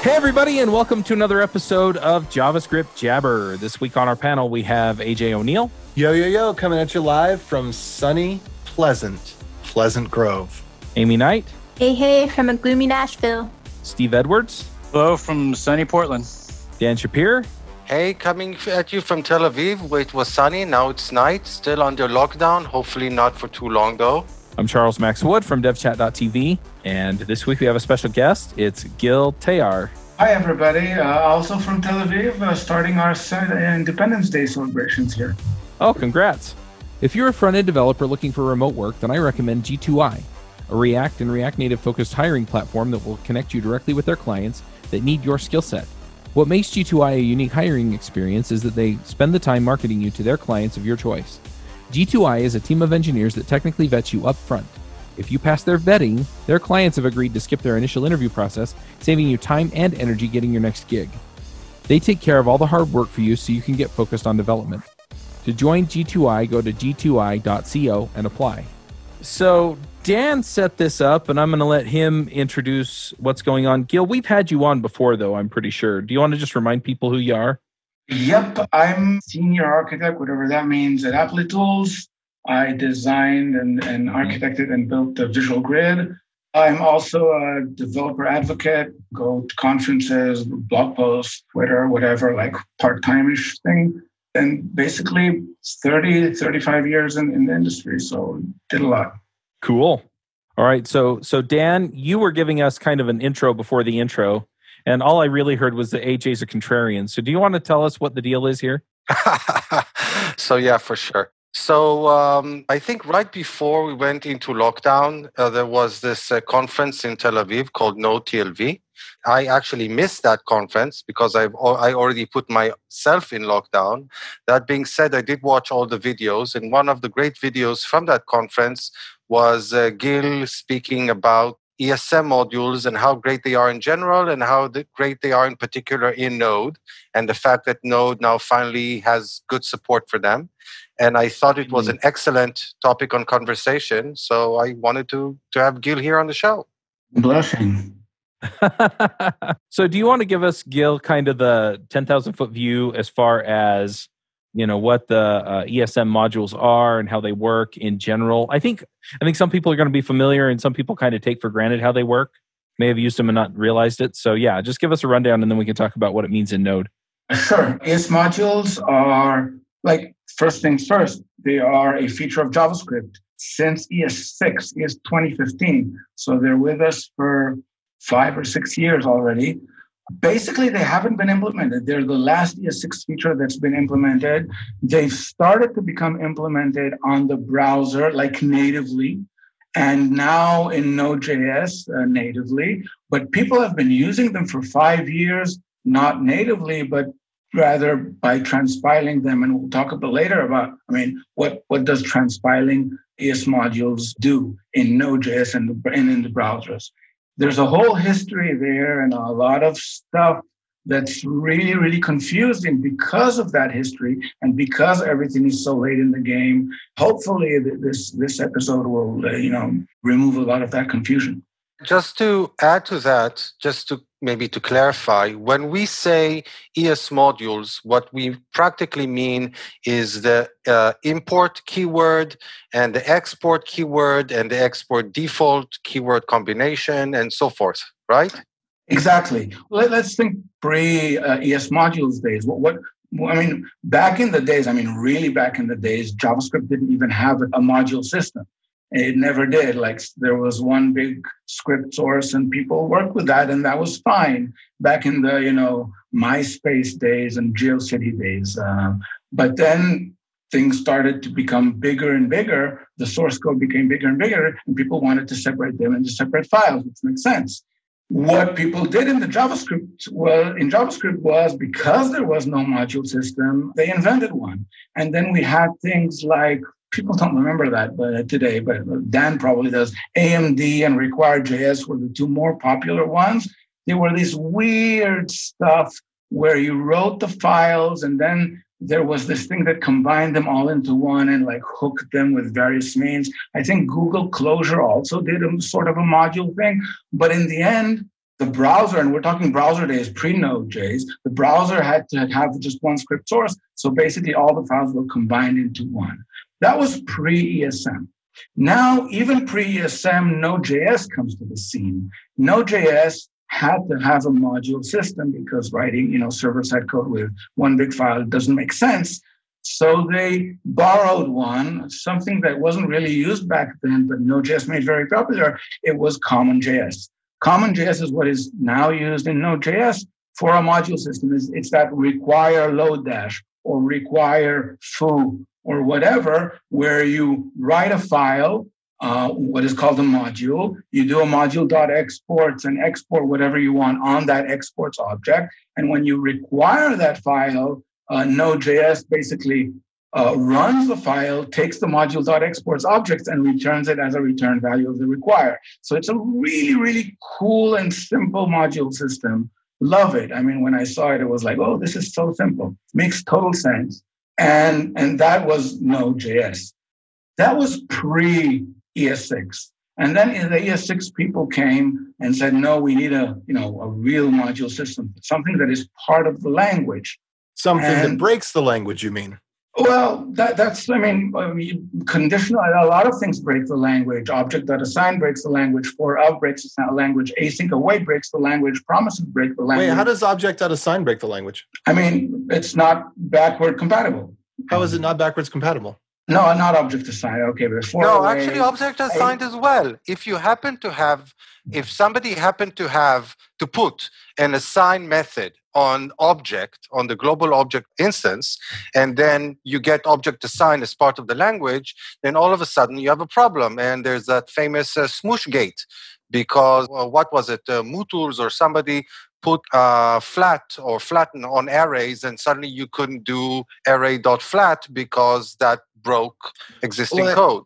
Hey, everybody, and welcome to another episode of JavaScript Jabber. This week on our panel, we have AJ O'Neal. Yo, yo, yo, coming at you live from sunny, pleasant, Pleasant Grove. Aimee Knight. Hey, hey, from a gloomy Nashville. Steve Edwards. Hello from sunny Portland. Dan Shappir. Hey, coming at you from Tel Aviv, where it was sunny, now it's night, still under lockdown, hopefully not for too long though. I'm Charles Max Wood from devchat.tv, and this week we have a special guest. It's Gil Tayar. Hi, everybody. Uh, also from Tel Aviv, uh, starting our Independence Day celebrations here. Oh, congrats. If you're a front end developer looking for remote work, then I recommend G2I, a React and React Native focused hiring platform that will connect you directly with their clients that need your skill set. What makes G2I a unique hiring experience is that they spend the time marketing you to their clients of your choice. G2I is a team of engineers that technically vets you up front. If you pass their vetting, their clients have agreed to skip their initial interview process, saving you time and energy getting your next gig. They take care of all the hard work for you so you can get focused on development. To join G2I, go to g2i.co and apply. So, Dan set this up, and I'm going to let him introduce what's going on. Gil, we've had you on before, though, I'm pretty sure. Do you want to just remind people who you are? Yep, I'm senior architect, whatever that means, at Applitools. I designed and, and mm-hmm. architected and built the visual grid. I'm also a developer advocate, go to conferences, blog posts, Twitter, whatever, like part time ish thing. And basically 30, 35 years in, in the industry. So did a lot. Cool. All right. So so Dan, you were giving us kind of an intro before the intro, and all I really heard was that AJ's a contrarian. So do you want to tell us what the deal is here? so yeah, for sure. So um, I think right before we went into lockdown, uh, there was this uh, conference in Tel Aviv called NodeTLV. I actually missed that conference because I've I already put myself in lockdown. That being said, I did watch all the videos, and one of the great videos from that conference was uh, Gil speaking about ESM modules and how great they are in general and how the, great they are in particular in Node and the fact that Node now finally has good support for them. And I thought it was mm-hmm. an excellent topic on conversation. So I wanted to, to have Gil here on the show. Blushing. so do you want to give us, Gil, kind of the 10,000 foot view as far as you know what the uh, ESM modules are and how they work in general. I think I think some people are going to be familiar and some people kind of take for granted how they work. May have used them and not realized it. So yeah, just give us a rundown and then we can talk about what it means in Node. Sure. ES modules are like first things first. They are a feature of JavaScript since ES6, ES 2015. So they're with us for five or six years already. Basically, they haven't been implemented. They're the last ES6 feature that's been implemented. They've started to become implemented on the browser, like natively, and now in Node.js uh, natively. But people have been using them for five years, not natively, but rather by transpiling them. And we'll talk a bit later about, I mean, what, what does transpiling ES modules do in Node.js and, and in the browsers? There's a whole history there and a lot of stuff that's really really confusing because of that history and because everything is so late in the game. Hopefully this this episode will uh, you know remove a lot of that confusion. Just to add to that, just to maybe to clarify, when we say ES modules, what we practically mean is the uh, import keyword and the export keyword and the export default keyword combination and so forth, right? Exactly. Let, us think pre uh, ES modules days. What, what I mean, back in the days, I mean, really back in the days, JavaScript didn't even have a module system. It never did. Like there was one big script source and people worked with that and that was fine back in the, you know, MySpace days and GeoCity days. Uh, but then things started to become bigger and bigger. The source code became bigger and bigger and people wanted to separate them into separate files, which makes sense. What people did in the JavaScript well in JavaScript was because there was no module system, they invented one. And then we had things like people don't remember that but today, but Dan probably does. AMD and Require.js were the two more popular ones. They were this weird stuff where you wrote the files and then there was this thing that combined them all into one and like hooked them with various means. I think Google Closure also did a sort of a module thing, but in the end, the browser, and we're talking browser days, pre-Node.js, the browser had to have just one script source. So basically all the files were combined into one. That was pre-ESM. Now, even pre-ESM, Node.js comes to the scene. Node.js had to have a module system because writing, you know, server-side code with one big file doesn't make sense. So they borrowed one, something that wasn't really used back then, but Node.js made very popular. It was CommonJS. CommonJS is what is now used in Node.js for a module system. It's, it's that require Lodash or require foo or whatever, where you write a file, uh, what is called a module. You do a module.exports and export whatever you want on that exports object. And when you require that file, uh, Node.js basically uh, runs the file, takes the module.exports objects, and returns it as a return value of the require. So it's a really, really cool and simple module system. Love it. I mean, when I saw it, it was like, oh, this is so simple. Makes total sense. And, and that was Node.js. That was pre ES6. And then the ES6 people came and said, no, we need a, you know, a real module system, something that is part of the language. Something And- that breaks the language, you mean? Well, that, that's, I mean, I mean, conditional, a lot of things break the language. Object that assign breaks the language. For of breaks the language. Async await breaks the language. Promises break the language. Wait, how does object that assign break the language? I mean, it's not backward compatible. How is it not backwards compatible? No, not object assign. Okay, but for No, await- actually, object assigned as well. If you happen to have, if somebody happened to have to put an assign method on object on the global object instance, and then you get object assigned as part of the language, then all of a sudden you have a problem. And there's that famous uh, smoosh gate because uh, what was it, uh, MooTools or somebody put uh, flat or flatten on arrays, and suddenly you couldn't do array dot flat because that broke existing Well, code.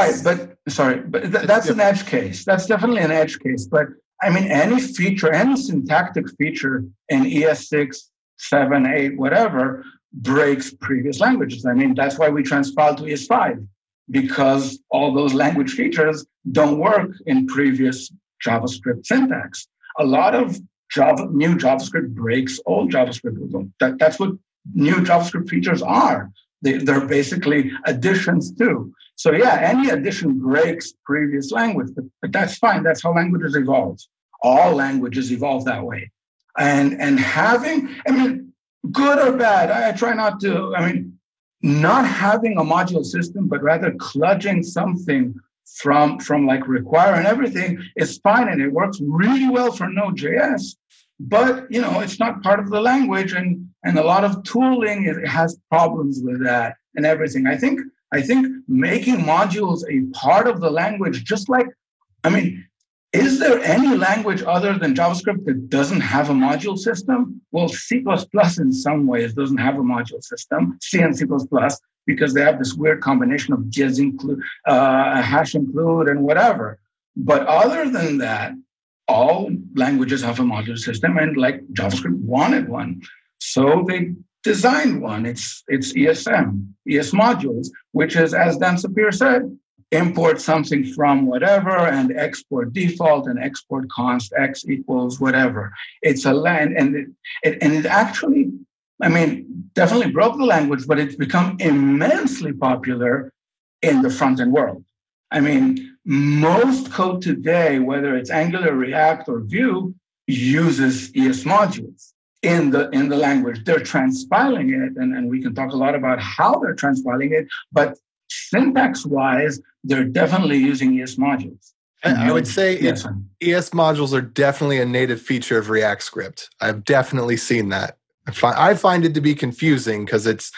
right, but sorry, but th- It's that's an edge case. That's definitely an edge case. But I mean, any feature, any syntactic feature in ES6, 7, 8, whatever, breaks previous languages. I mean, that's why we transpiled to ES5, because all those language features don't work in previous JavaScript syntax. A lot of Java, new JavaScript breaks old JavaScript. That, that's what new JavaScript features are. They, they're basically additions too. So yeah, any addition breaks previous language, but, but that's fine. That's how languages evolve. All languages evolve that way. And and having, I mean, good or bad, I, I try not to, I mean, not having a module system, but rather clutching something from from like require and everything is fine and it works really well for Node.js. But you know, it's not part of the language, and and a lot of tooling it has problems with that and everything. I think I think making modules a part of the language, just like, I mean, is there any language other than JavaScript that doesn't have a module system? Well, C++ in some ways doesn't have a module system, C and C++, because they have this weird combination of jizz include, uh, hash include, and whatever. But other than that, all languages have a module system, and like JavaScript wanted one. So they designed one. It's it's ESM, ES modules, which is, as Dan Shappir said, import something from whatever and export default and export const x equals whatever. It's a land and it, it and it actually, I mean, definitely broke the language, but it's become immensely popular in the front end world. I mean, most code today, whether it's Angular, React, or Vue, uses ES modules in the in the language. They're transpiling it, and, and we can talk a lot about how they're transpiling it, but syntax wise, they're definitely using ES modules. I, I would um, say it- yes. ES modules are definitely a native feature of React Script. I've definitely seen that. I find, I find it to be confusing because it's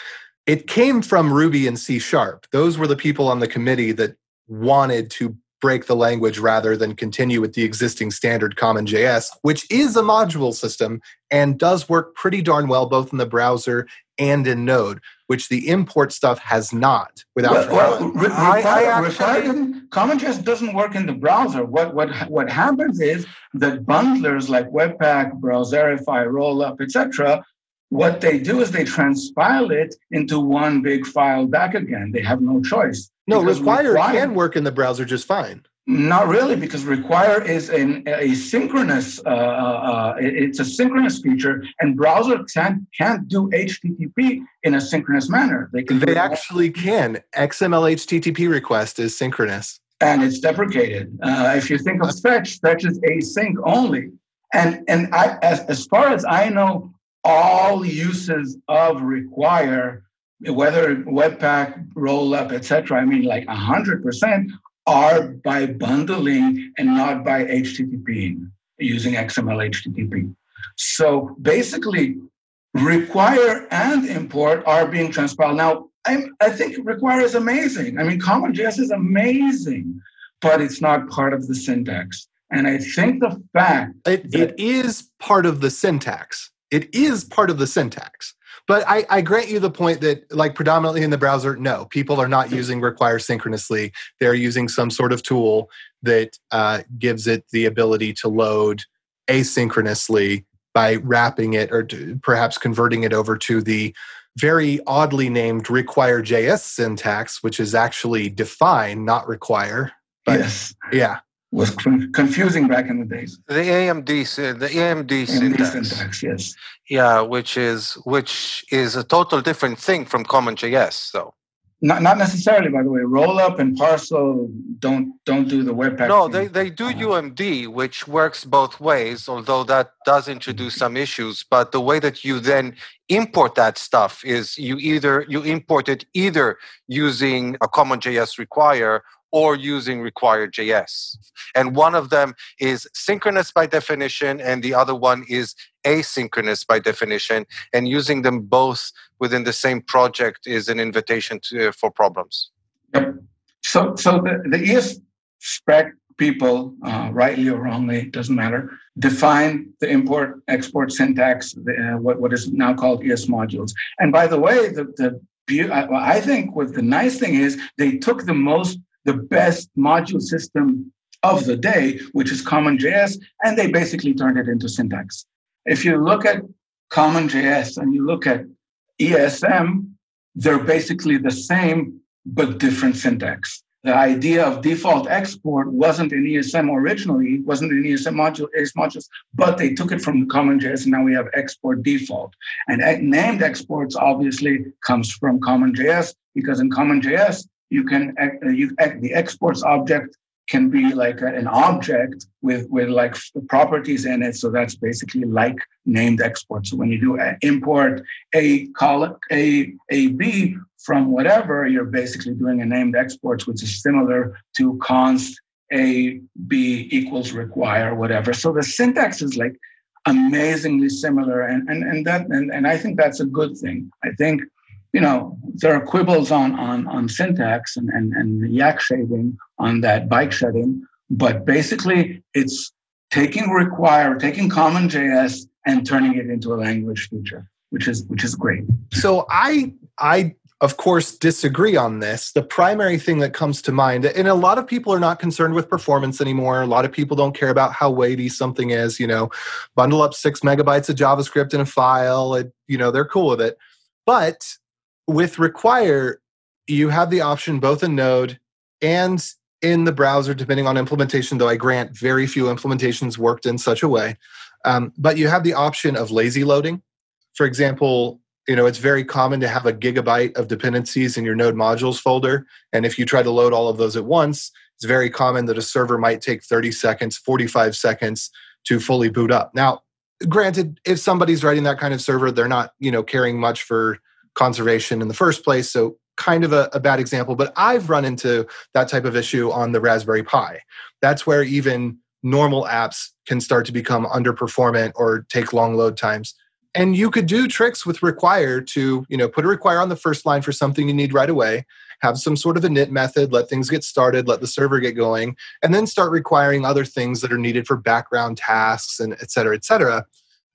it came from Ruby and C Sharp. Those were the people on the committee that wanted to break the language rather than continue with the existing standard CommonJS, which is a module system and does work pretty darn well both in the browser and in Node, which the import stuff has not without Well, well, trying. re- I- I require- actually- require doesn't- CommonJS doesn't work in the browser. What what what happens is that bundlers like Webpack, Browserify, Rollup, etc. What they do is they transpile it into one big file back again. They have no choice. No, require require- can work in the browser just fine. Not really, because require is an, a synchronous. Uh, uh, it's a synchronous feature, and browsers can't can't do HTTP in a synchronous manner. They can. They actually can. XML HTTP request is synchronous, and it's deprecated. Uh, if you think of fetch, fetch is async only, and and I, as as far as I know, all uses of require, whether Webpack, Rollup, etc. I mean, like hundred percent are by bundling and not by HTTP using XML HTTP. So basically, require and import are being transpiled. Now, I'm, I think require is amazing. I mean, CommonJS is amazing, but it's not part of the syntax. And I think the fact it, it is part of the syntax. It is part of the syntax. But I, I, grant you the point that, like, predominantly in the browser, no, people are not using require synchronously. They're using some sort of tool that uh, gives it the ability to load asynchronously by wrapping it or to, perhaps converting it over to the very oddly named require JS syntax, which is actually define, not require. But yes. Yeah was confusing back in the days. The AMD, the AMD, AMD syntax. syntax. yes. Yeah, which is which is a total different thing from Common CommonJS. So. Not, not necessarily, by the way. Rollup and Parcel don't don't do the Webpack. No, they, they do uh, UMD, which works both ways. Although that does introduce some issues. But the way that you then import that stuff is you either you import it either using a CommonJS require or using required JS. And one of them is synchronous by definition, and the other one is asynchronous by definition. And using them both within the same project is an invitation to, for problems. Yep. So, so the, the ES spec people, uh, rightly or wrongly, doesn't matter, define the import export syntax, the, uh, what, what is now called ES modules. And by the way, the, the I think what the nice thing is they took the most the best module system of the day, which is CommonJS, and they basically turned it into syntax. If you look at CommonJS and you look at ESM, they're basically the same but different syntax. The idea of default export wasn't in ESM originally, wasn't in ESM module, ES modules, but they took it from CommonJS and now we have export default. And named exports obviously comes from CommonJS because in CommonJS, you can uh, you act the exports object can be like a, an object with with like properties in it. So that's basically like named export. So when you do import a call a a b from whatever you're basically doing a named exports which is similar to const a b equals require whatever. So the syntax is like amazingly similar. And and, and that and, and i think that's a good thing. I think you know, there are quibbles on on on syntax and and, and yak shaving on that bike shedding, but basically it's taking require, taking common JS and turning it into a language feature, which is which is great. So I I of course disagree on this. The primary thing that comes to mind, and a lot of people are not concerned with performance anymore. A lot of people don't care about how weighty something is. You know, bundle up six megabytes of JavaScript in a file. It, you know, they're cool with it. But with require you have the option both in node and in the browser depending on implementation though i grant very few implementations worked in such a way. Um, but you have the option of lazy loading. For example you know it's very common to have a gigabyte of dependencies in your node modules folder and if you try to load all of those at once it's very common that a server might take 30 seconds 45 seconds to fully boot up. Now granted if somebody's writing that kind of server they're not you know caring much for conservation in the first place. So, kind of a, a, bad example, but I've run into that type of issue on the Raspberry Pi. That's where even normal apps can start to become underperformant or take long load times. And you could do tricks with require to, you know, put a require on the first line for something you need right away, have some sort of a init method, let things get started, let the server get going, and then start requiring other things that are needed for background tasks and et cetera, et cetera.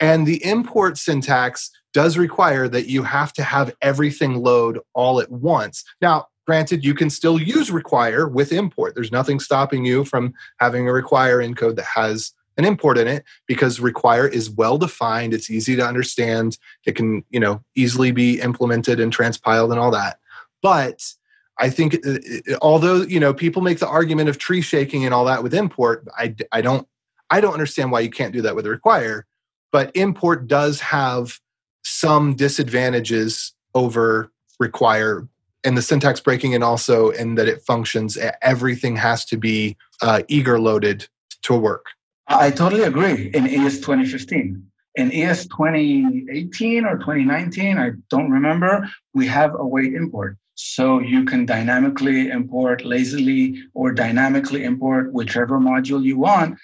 And the import syntax does require that you have to have everything load all at once. Now, granted, you can still use require with import. There's nothing stopping you from having a require encode that has an import in it because require is well defined it's easy to understand it can you know easily be implemented and transpiled and all that but I think uh, uh, although you know people make the argument of tree shaking and all that with import, I I don't I don't understand why you can't do that with require. But import does have some disadvantages over require and the syntax breaking and also in that it functions everything has to be uh, eager loaded to work. I totally agree. In es 2015 in es 2018 or 2019 i don't remember we have a await import. So you can dynamically import lazily or dynamically import whichever module you want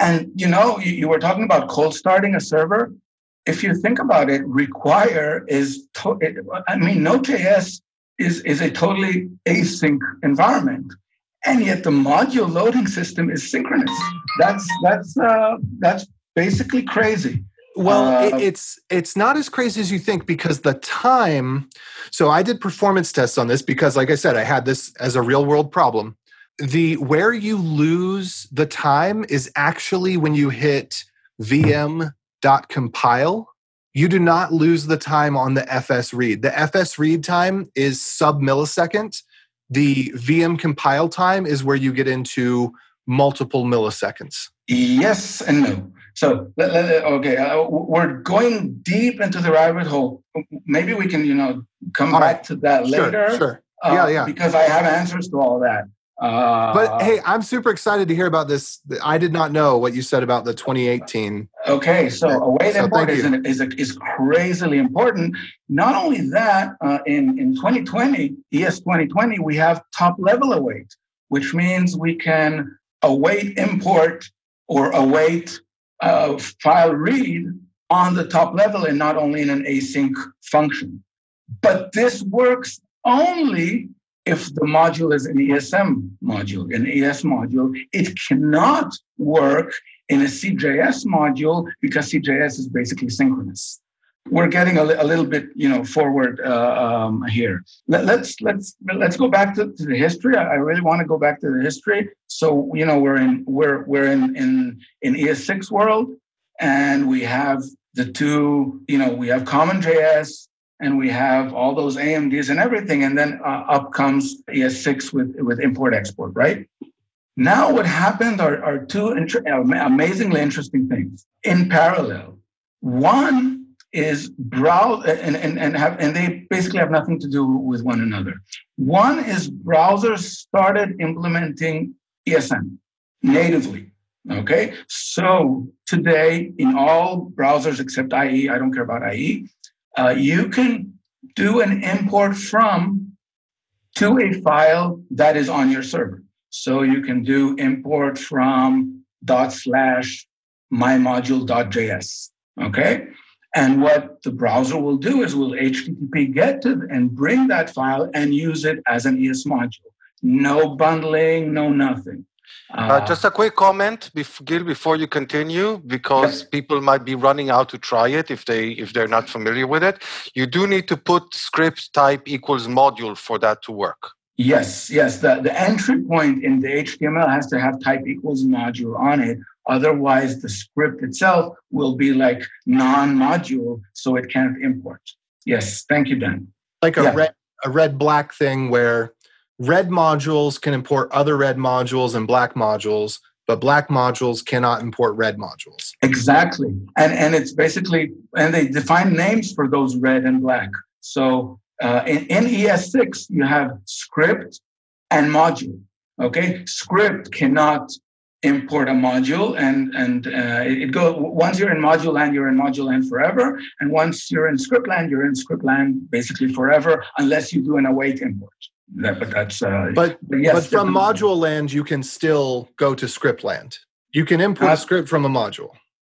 and you know you, you were talking about cold starting a server if you think about it require is to, i mean node.js is, is a totally async environment. And yet the module loading system is synchronous. That's that's uh, that's basically crazy. Well, uh, it, it's it's not as crazy as you think because the time. So I did performance tests on this because, like I said, I had this as a real world problem. The where you lose the time is actually when you hit VM dot compile you do not lose the time on the FS read. The FS read time is sub millisecond. The VM compile time is where you get into multiple milliseconds. Yes and no. So okay, uh, we're going deep into the rabbit hole. Maybe we can, you know, come all back right. to that later. Sure. sure. Uh, yeah, yeah. Because I have answers to all that. Uh, but hey, I'm super excited to hear about this. I did not know what you said about the 2018. Okay, so await so import is, an, is, a, is crazily important. Not only that, uh, in, in 2020, ES 2020, we have top level await, which means we can await import or await uh, file read on the top level and not only in an async function. But this works only if the module is an ESM module, an ES module, it cannot work in a CJS module because CJS is basically synchronous. We're getting a, a little bit, you know, forward uh, um, here. Let, us let's let's go back to, to the history. I, I, really want to go back to the history. So you know, we're in we're we're in in in ES6 world, and we have the two. You know, we have CommonJS and we have all those AMDs and everything. And then uh, up comes ES6 with, with import export, right? Now, what happened are, are two amazingly interesting things in parallel. One is browse and, and, and have and they basically have nothing to do with one another. One is browsers started implementing ESM natively. Okay. So today in all browsers except IE, I don't care about IE, uh, you can do an import from to a file that is on your server. So you can do import from dot slash mymodule.js. Okay. And what the browser will do is will HTTP get to and bring that file and use it as an ES module. No bundling, no nothing. Uh, uh, just a quick comment, Gil, before you continue, because yes. people might be running out to try it if they if they're not familiar with it. You do need to put script type equals module for that to work. Yes, yes. The, the entry point in the HTML has to have type equals module on it. Otherwise, the script itself will be like non-module, so it can't import. Yes, thank you, Dan. Like a yeah. red a red black thing where red modules can import other red modules and black modules but black modules cannot import red modules. Exactly. And and it's basically and they define names for those red and black. So uh, in, in es6 you have script and module okay? Script cannot import a module and and uh, it, go once you're in module land you're in module land forever. And once you're in script land you're in script land basically forever unless you do an await import that, but that's uh, but but, yes, but from module land you can still go to script land. You can import not, a script from a module.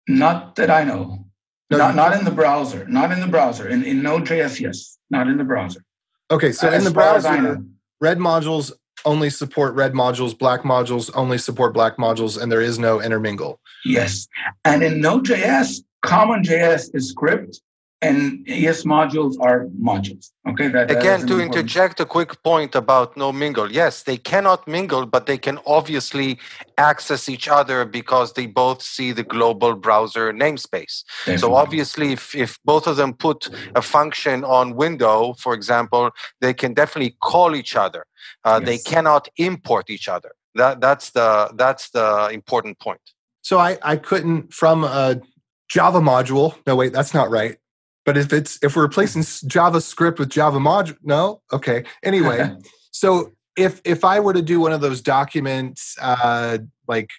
Not that I know. No, not, not in the browser. Not in the browser. In in Node.js, yes. Not in the browser. Okay, so uh, in the browser, red modules only support red modules, black modules only support black modules, and there is no intermingle. Yes. And in Node.js, CommonJS is script and yes modules are modules. Okay. That, that Again, to important. interject a quick point about no mingle. Yes, they cannot mingle, but they can obviously access each other because they both see the global browser namespace. Definitely. So obviously, if, if both of them put a function on window, for example, they can definitely call each other. Uh, yes. They cannot import each other. That, that's the that's the important point. So I, I couldn't from a Java module. No, wait, that's not right. But if it's if we're replacing JavaScript with Java module, no, okay. Anyway, so if if I were to do one of those documents uh, like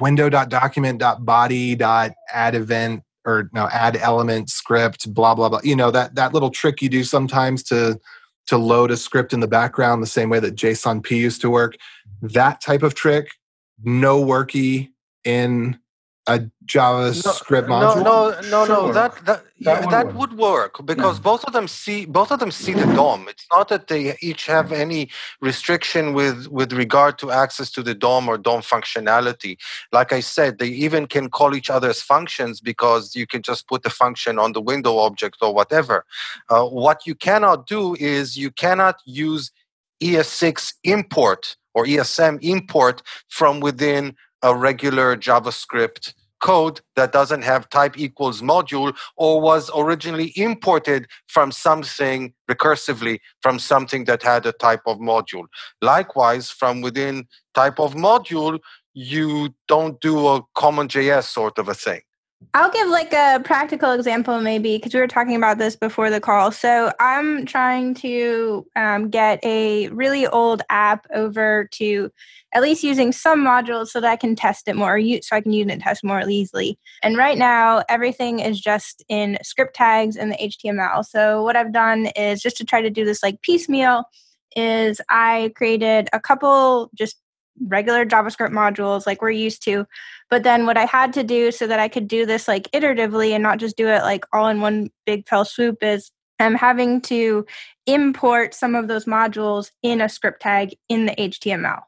window.document.body.add event or no add element script blah blah blah you know that that little trick you do sometimes to to load a script in the background the same way that JSON P used to work that type of trick no worky in a JavaScript no, module? No, no, no, sure. no. That that that, yeah, that work. would work because yeah. both of them see both of them see the DOM. It's not that they each have any restriction with with regard to access to the DOM or DOM functionality. Like I said, they even can call each other's functions because you can just put the function on the window object or whatever. Uh, what you cannot do is you cannot use ES6 import or ESM import from within a regular JavaScript code that doesn't have type equals module or was originally imported from something recursively from something that had a type of module. Likewise, from within type of module, you don't do a CommonJS sort of a thing. I'll give like a practical example, maybe, because we were talking about this before the call. So I'm trying to um, get a really old app over to at least using some modules so that I can test it more, so I can use it and test more easily. And right now, everything is just in script tags in the HTML. So what I've done is just to try to do this like piecemeal. Is I created a couple just regular JavaScript modules like we're used to. But then what I had to do so that I could do this like iteratively and not just do it like all in one big fell swoop is I'm having to import some of those modules in a script tag in the HTML.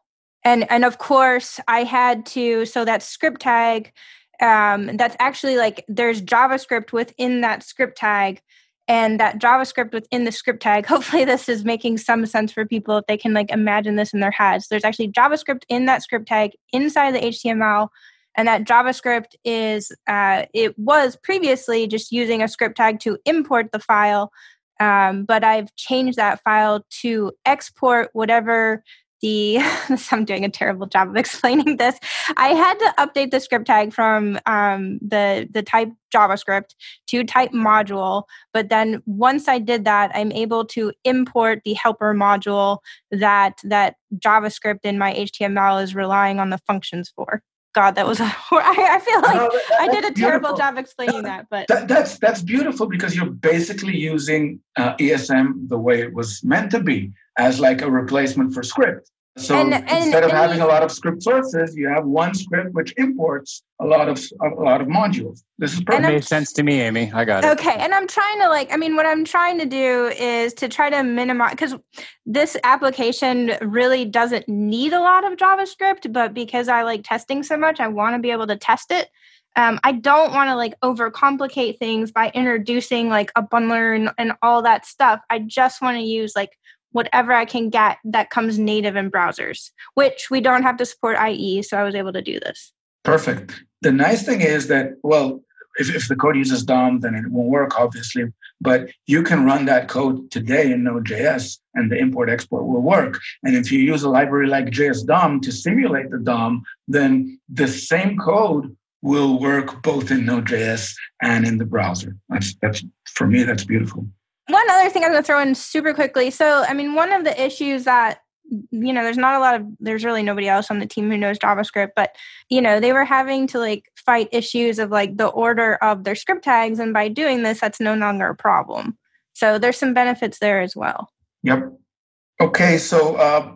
And and of course I had to so that script tag um, that's actually like there's JavaScript within that script tag and that JavaScript within the script tag. Hopefully, this is making some sense for people if they can like imagine this in their heads. There's actually JavaScript in that script tag inside the HTML, and that JavaScript is uh, it was previously just using a script tag to import the file, um, but I've changed that file to export whatever the I'm doing a terrible job of explaining this. I had to update the script tag from um, the the type JavaScript to type module, but then once I did that, I'm able to import the helper module that that JavaScript in my HTML is relying on the functions for. God, that was I feel like no, that, I did a terrible job explaining that. But that, that's that's beautiful because you're basically using uh, ESM the way it was meant to be as like a replacement for script. So and, and, instead of having a lot of script sources, you have one script which imports a lot of a lot of modules. This is perfect. Made sense to me, Aimee. I got it. Okay, and I'm trying to like. I mean, what I'm trying to do is to try to minimize because this application really doesn't need a lot of JavaScript, but because I like testing so much, I want to be able to test it. Um, I don't want to like overcomplicate things by introducing like a bundler and, and all that stuff. I just want to use like whatever I can get that comes native in browsers, which we don't have to support IE. So I was able to do this. Perfect. The nice thing is that, well, if, if the code uses DOM, then it won't work, obviously. But you can run that code today in Node.js and the import export will work. And if you use a library like JS DOM to simulate the DOM, then the same code will work both in Node.js and in the browser. That's, that's for me, that's beautiful one other thing I'm going to throw in super quickly. So, I mean, one of the issues that you know, there's not a lot of there's really nobody else on the team who knows JavaScript, but you know, they were having to like fight issues of like the order of their script tags, and by doing this, that's no longer a problem. So there's some benefits there as well. Yep. Okay, so uh,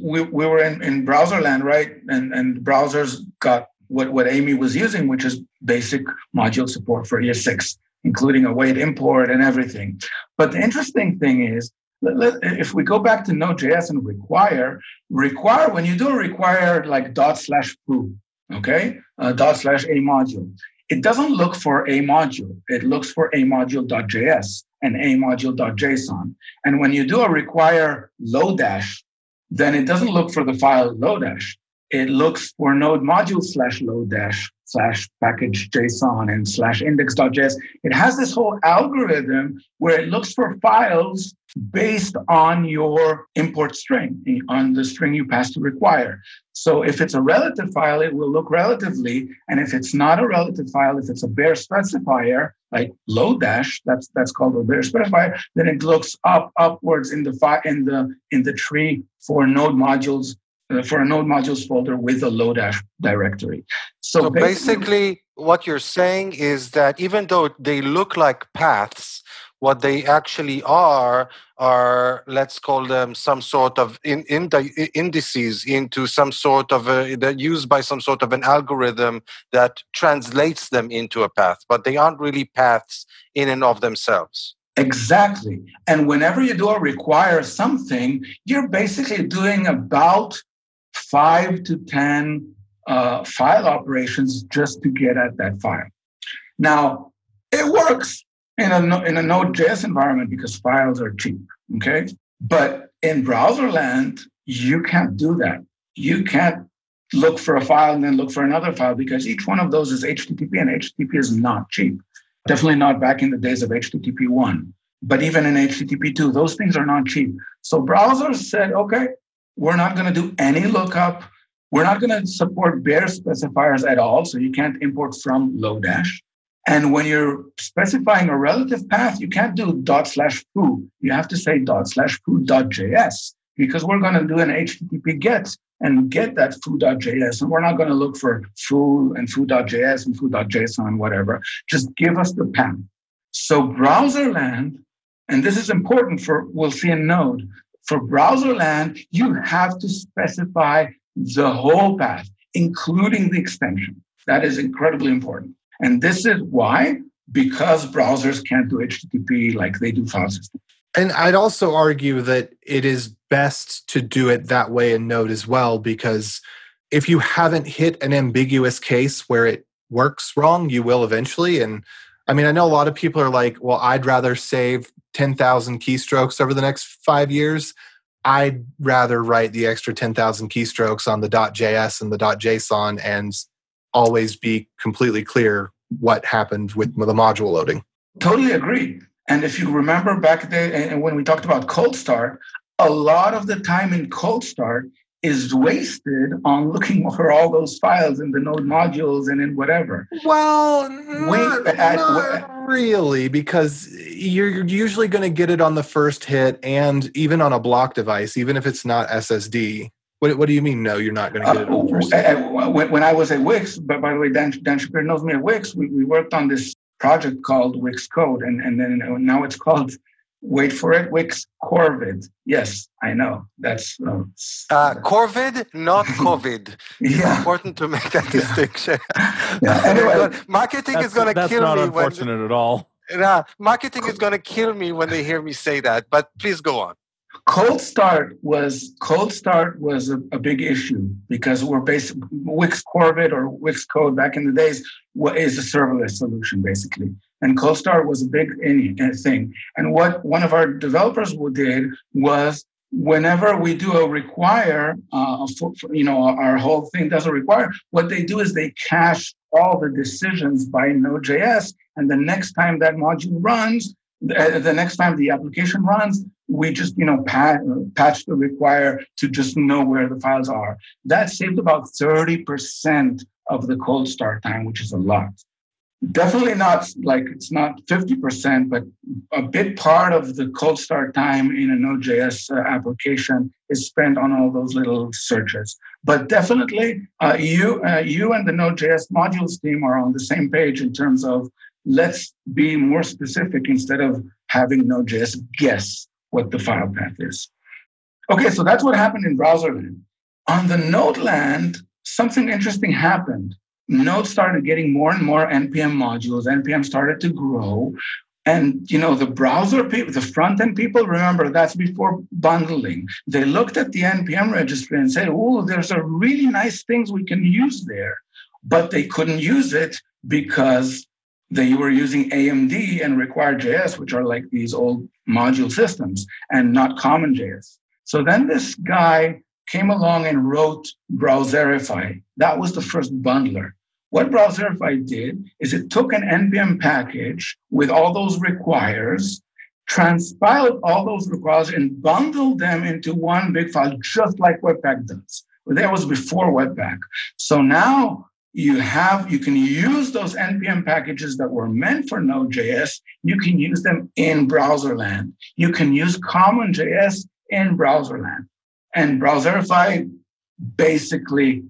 we we were in, in browser land, right? And and browsers got what what Aimee was using, which is basic module support for ES6 including await import and everything. But the interesting thing is, if we go back to Node.js and require, require, when you do require like dot slash foo, okay, uh, dot slash a module, it doesn't look for a module. It looks for a module.js and a module.json. And when you do a require Lodash, then it doesn't look for the file Lodash. It looks for node module slash Lodash slash package JSON and slash index.js. It has this whole algorithm where it looks for files based on your import string, on the string you pass to require. So if it's a relative file, it will look relatively. And if it's not a relative file, if it's a bare specifier, like Lodash, that's that's called a bare specifier, then it looks up upwards in the fi- in the in the tree for node modules Uh, for a node modules folder with a Lodash directory. So, so basically, what you're saying is that even though they look like paths, what they actually are are let's call them some sort of in, in the indices into some sort of a, they're used by some sort of an algorithm that translates them into a path but they aren't really paths in and of themselves exactly and whenever you do a require something you're basically doing about five to 10 uh, file operations just to get at that file. Now, it works in a, in a Node.js environment because files are cheap, okay? But in browser land, you can't do that. You can't look for a file and then look for another file because each one of those is HTTP and HTTP is not cheap. Definitely not back in the days of HTTP 1. But even in HTTP 2, those things are not cheap. So browsers said, okay, we're not going to do any lookup. We're not going to support bare specifiers at all. So you can't import from Lodash. And when you're specifying a relative path, you can't do dot slash foo. You have to say dot slash foo dot JS because we're going to do an HTTP get and get that foo.js. And we're not going to look for foo and foo.js and foo.json, and whatever. Just give us the path. So browser land, and this is important for, we'll see in Node, for browser land, you have to specify the whole path, including the extension. That is incredibly important. And this is why, because browsers can't do HTTP like they do file systems. And I'd also argue that it is best to do it that way in Node as well, because if you haven't hit an ambiguous case where it works wrong, you will eventually. And I mean, I know a lot of people are like, well, I'd rather save 10,000 keystrokes over the next five years. I'd rather write the extra 10,000 keystrokes on the .js and the .json and always be completely clear what happened with the module loading. Totally agree. And if you remember back there when we talked about cold start, a lot of the time in cold start is wasted on looking for all those files in the node modules and in whatever. Well, not, at, not really, because you're usually going to get it on the first hit and even on a block device, even if it's not SSD. What, what do you mean? No, you're not going to get it on the first. Uh, when, when, I was at Wix, but by the way, Dan, Dan Shapiro knows me at Wix. We, we worked on this project called Wix Code, and and then now it's called Wait for it, Wix Corvid. Yes, I know. That's uh, uh, Corvid, not COVID. yeah. It's important to make that yeah. distinction. yeah. Anyway, marketing is going to kill me. That's not unfortunate when, at all. Yeah, marketing is going to kill me when they hear me say that. But please go on. Cold start was cold start was a, a big issue because we're based Wix Corvid or Wix Code back in the days is a serverless solution basically and cold start was a big thing. And what one of our developers did was whenever we do a require, uh, for, for, you know, our whole thing doesn't require, what they do is they cache all the decisions by Node.js. And the next time that module runs, the, the next time the application runs, we just, you know, patch, patch the require to just know where the files are. That saved about 30% of the cold start time, which is a lot definitely not like it's not 50%, but a big part of the cold start time in a Node.js uh, application is spent on all those little searches. But definitely, uh, you, uh, you and the Node.js modules team are on the same page in terms of let's be more specific instead of having Node.js guess what the file path is. Okay, so that's what happened in browser land. On the node land, something interesting happened. Node started getting more and more npm modules. npm started to grow, and you know the browser people, the front end people. Remember that's before bundling. They looked at the npm registry and said, "Oh, there's a really nice things we can use there," but they couldn't use it because they were using AMD and require.js, which are like these old module systems, and not CommonJS. So then this guy came along and wrote Browserify. That was the first bundler. What Browserify did is it took an NPM package with all those requires, transpiled all those requires, and bundled them into one big file, just like Webpack does. But that was before Webpack. So now you have you can use those npm packages that were meant for node.js you can use them in browserland you can use CommonJS in browserland and browserify basically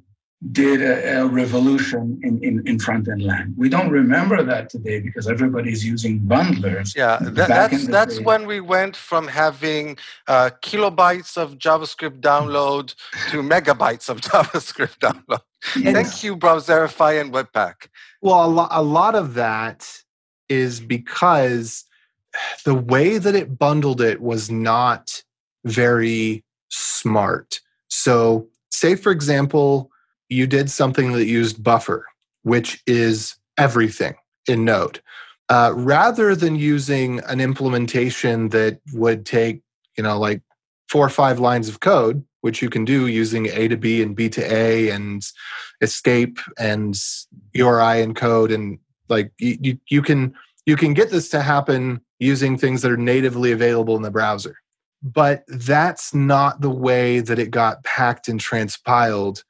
did a, a revolution in, in, in front end land. We don't remember that today because everybody's using bundlers. Yeah, that, that's that's day. when we went from having uh, kilobytes of JavaScript download to megabytes of JavaScript download. Yes. Thank you, Browserify and Webpack. Well, a, lo- a lot of that is because the way that it bundled it was not very smart. So, say for example, you did something that used buffer, which is everything in Node. Uh, rather than using an implementation that would take, you know, like four or five lines of code, which you can do using A to B and B to A and escape and URI encode and like you, you can you can get this to happen using things that are natively available in the browser. But that's not the way that it got packed and transpiled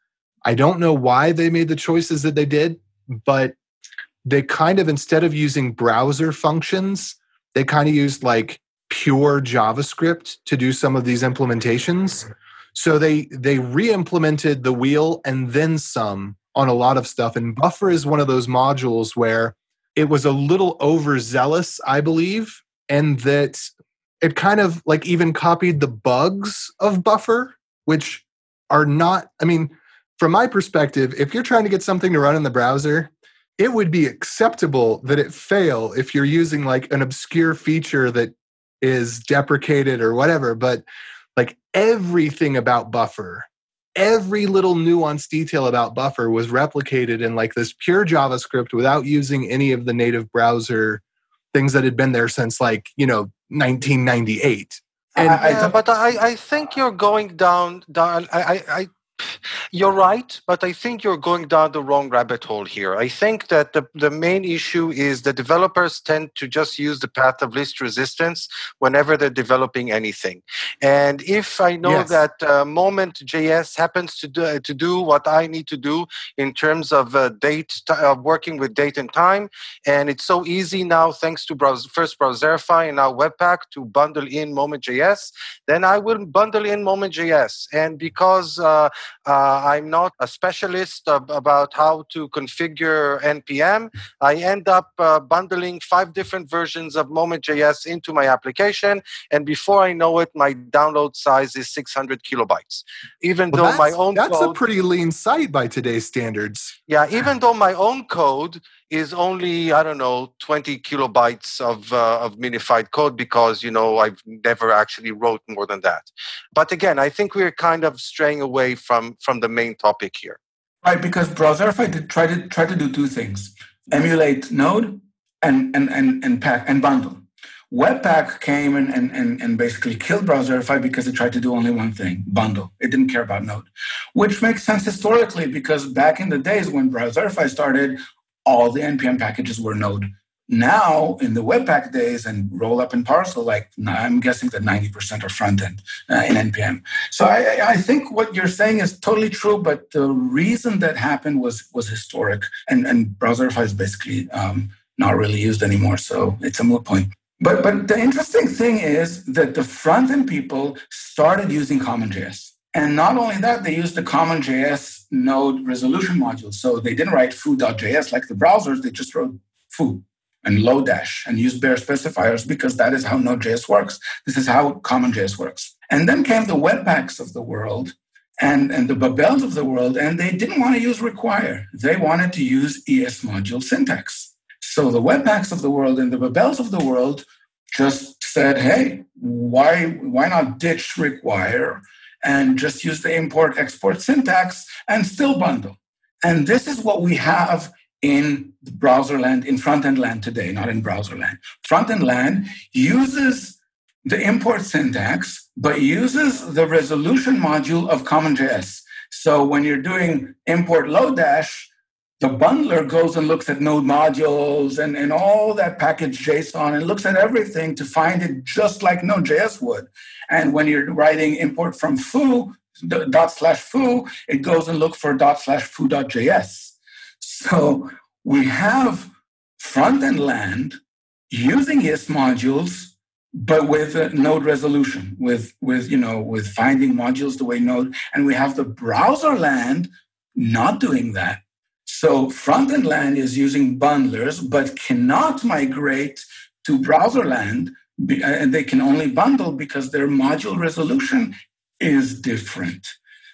I don't know why they made the choices that they did, but they kind of, instead of using browser functions, they kind of used like pure JavaScript to do some of these implementations. So they they re-implemented the wheel and then some on a lot of stuff. And Buffer is one of those modules where it was a little overzealous, I believe, and that it kind of like even copied the bugs of Buffer, which are not, I mean, from my perspective, if you're trying to get something to run in the browser, it would be acceptable that it fail if you're using like an obscure feature that is deprecated or whatever. But like everything about buffer, every little nuanced detail about buffer was replicated in like this pure JavaScript without using any of the native browser things that had been there since like, you know, 1998. And, I, but I, I think you're going down down I, I you're right, but I think you're going down the wrong rabbit hole here. I think that the, the main issue is the developers tend to just use the path of least resistance whenever they're developing anything. And if I know yes. that uh, Moment.js happens to do, to do what I need to do in terms of uh, date, uh, working with date and time, and it's so easy now thanks to browse, first Browserify and now Webpack to bundle in Moment.js, then I will bundle in Moment.js. And because uh, uh, I'm not a specialist about how to configure NPM. I end up uh, bundling five different versions of Moment.js into my application, and before I know it, my download size is 600 kilobytes. Even well, though my own that's code, a pretty lean site by today's standards. Yeah, even though my own code is only I don't know 20 kilobytes of uh, of minified code because you know I've never actually wrote more than that. But again, I think we're kind of straying away from from the main topic here. Right, because Browserify did try to try to do two things: emulate Node and and and and pack and bundle. Webpack came and, and, and, and basically killed Browserify because it tried to do only one thing bundle. It didn't care about Node, which makes sense historically because back in the days when Browserify started, all the npm packages were Node. Now, in the Webpack days and roll up and parcel, like I'm guessing that 90% are front end uh, in npm. So I, I, think what you're saying is totally true, but the reason that happened was was historic, and and Browserify is basically um, not really used anymore. So it's a moot point. But but the interesting thing is that the front end people started using CommonJS. And not only that, they used the CommonJS node resolution module. So they didn't write foo.js like the browsers, they just wrote foo and Lodash and used bare specifiers because that is how Node.js works. This is how CommonJS works. And then came the Webpacks of the world and, and the Babels of the world, and they didn't want to use require. They wanted to use ES module syntax. So the Webpacks of the world and the Babels of the world just said, hey, why, why not ditch require and just use the import export syntax and still bundle. And this is what we have in browser land, in front end land today, not in browser land. Front end land uses the import syntax, but uses the resolution module of CommonJS. So when you're doing import Lodash, the bundler goes and looks at node modules and, and all that package JSON and looks at everything to find it just like Node.js would. And when you're writing import from foo, dot slash foo, it goes and look for dot slash foo.js. So we have front end land using ES modules, but with uh, node resolution, with with you know, with finding modules the way Node, and we have the browser land not doing that. So front end land is using bundlers, but cannot migrate to browser land, and they can only bundle because their module resolution is different.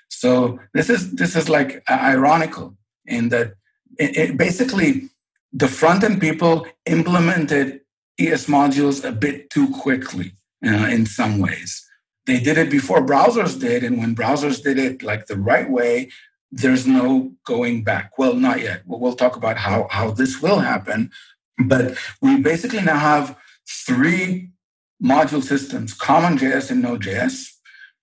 So this is this is like ironical in that it, it basically the front end people implemented ES modules a bit too quickly uh, in some ways. They did it before browsers did, and when browsers did it like the right way, there's no going back. Well, not yet. We'll talk about how, how this will happen. But we basically now have three module systems CommonJS and Node.js,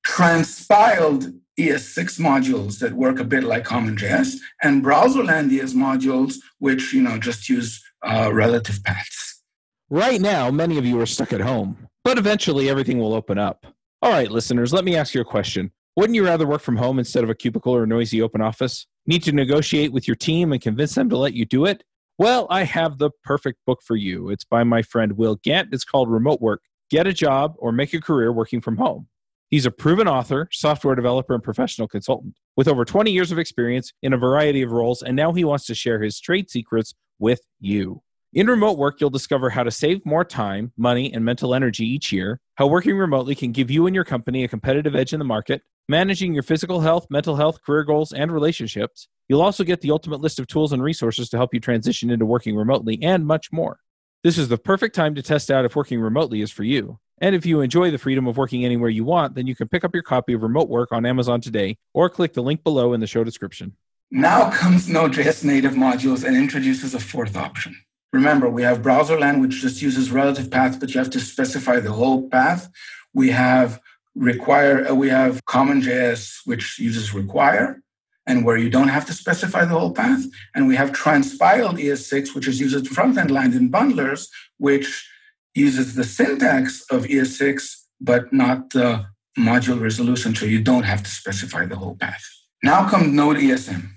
transpiled ES6 modules that work a bit like CommonJS, and browserland ES modules, which you know just use uh, relative paths. Right now, many of you are stuck at home, but eventually everything will open up. All right, listeners, let me ask you a question. Wouldn't you rather work from home instead of a cubicle or a noisy open office? Need to negotiate with your team and convince them to let you do it? Well, I have the perfect book for you. It's by my friend Will Gant. It's called Remote Work Get a Job or Make a Career Working from Home. He's a proven author, software developer, and professional consultant with over 20 years of experience in a variety of roles, and now he wants to share his trade secrets with you. In remote work, you'll discover how to save more time, money, and mental energy each year, how working remotely can give you and your company a competitive edge in the market, managing your physical health, mental health, career goals, and relationships. You'll also get the ultimate list of tools and resources to help you transition into working remotely, and much more. This is the perfect time to test out if working remotely is for you. And if you enjoy the freedom of working anywhere you want, then you can pick up your copy of Remote Work on Amazon today or click the link below in the show description. Now comes Node.js native modules and introduces a fourth option. Remember, we have browserland, which just uses relative paths, but you have to specify the whole path. We have require, uh, we have CommonJS, which uses require, and where you don't have to specify the whole path. And we have transpiled ES6, which is used in front-end land in bundlers, which uses the syntax of ES6, but not the module resolution, so you don't have to specify the whole path. Now comes Node ESM.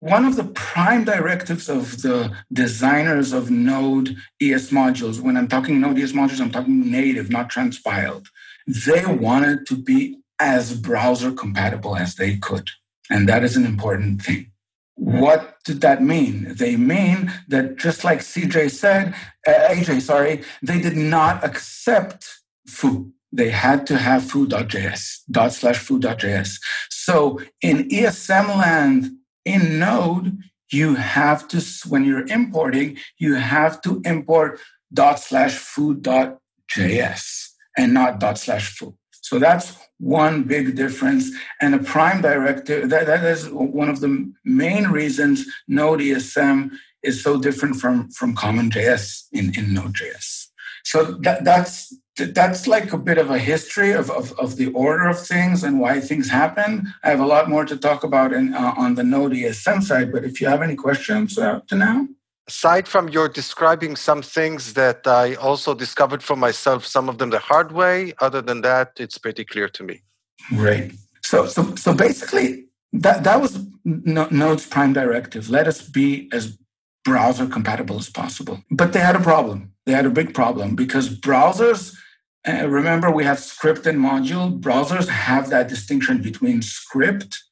One of the prime directives of the designers of Node ES modules, when I'm talking Node ES modules, I'm talking native, not transpiled. They wanted to be as browser compatible as they could. And that is an important thing. What did that mean? They mean that just like CJ said, uh, AJ, sorry, they did not accept foo. They had to have foo.js, dot slash foo.js. So in ESM land, in Node, you have to, when you're importing, you have to import dot slash foo.js and not dot slash foo. So that's one big difference. And a prime directive, that, that is one of the main reasons Node ESM is so different from, from CommonJS in, in Node.js. So that, that's that's like a bit of a history of, of, of, the order of things and why things happen. I have a lot more to talk about in, uh, on the Node ESM side, but if you have any questions uh, to now. Aside from your describing some things that I also discovered for myself, some of them the hard way, other than that, it's pretty clear to me. Great. So, so, so basically, that, that was Node's prime directive. Let us be as browser compatible as possible. But they had a problem. They had a big problem because browsers uh, remember, we have script and module. Browsers have that distinction between script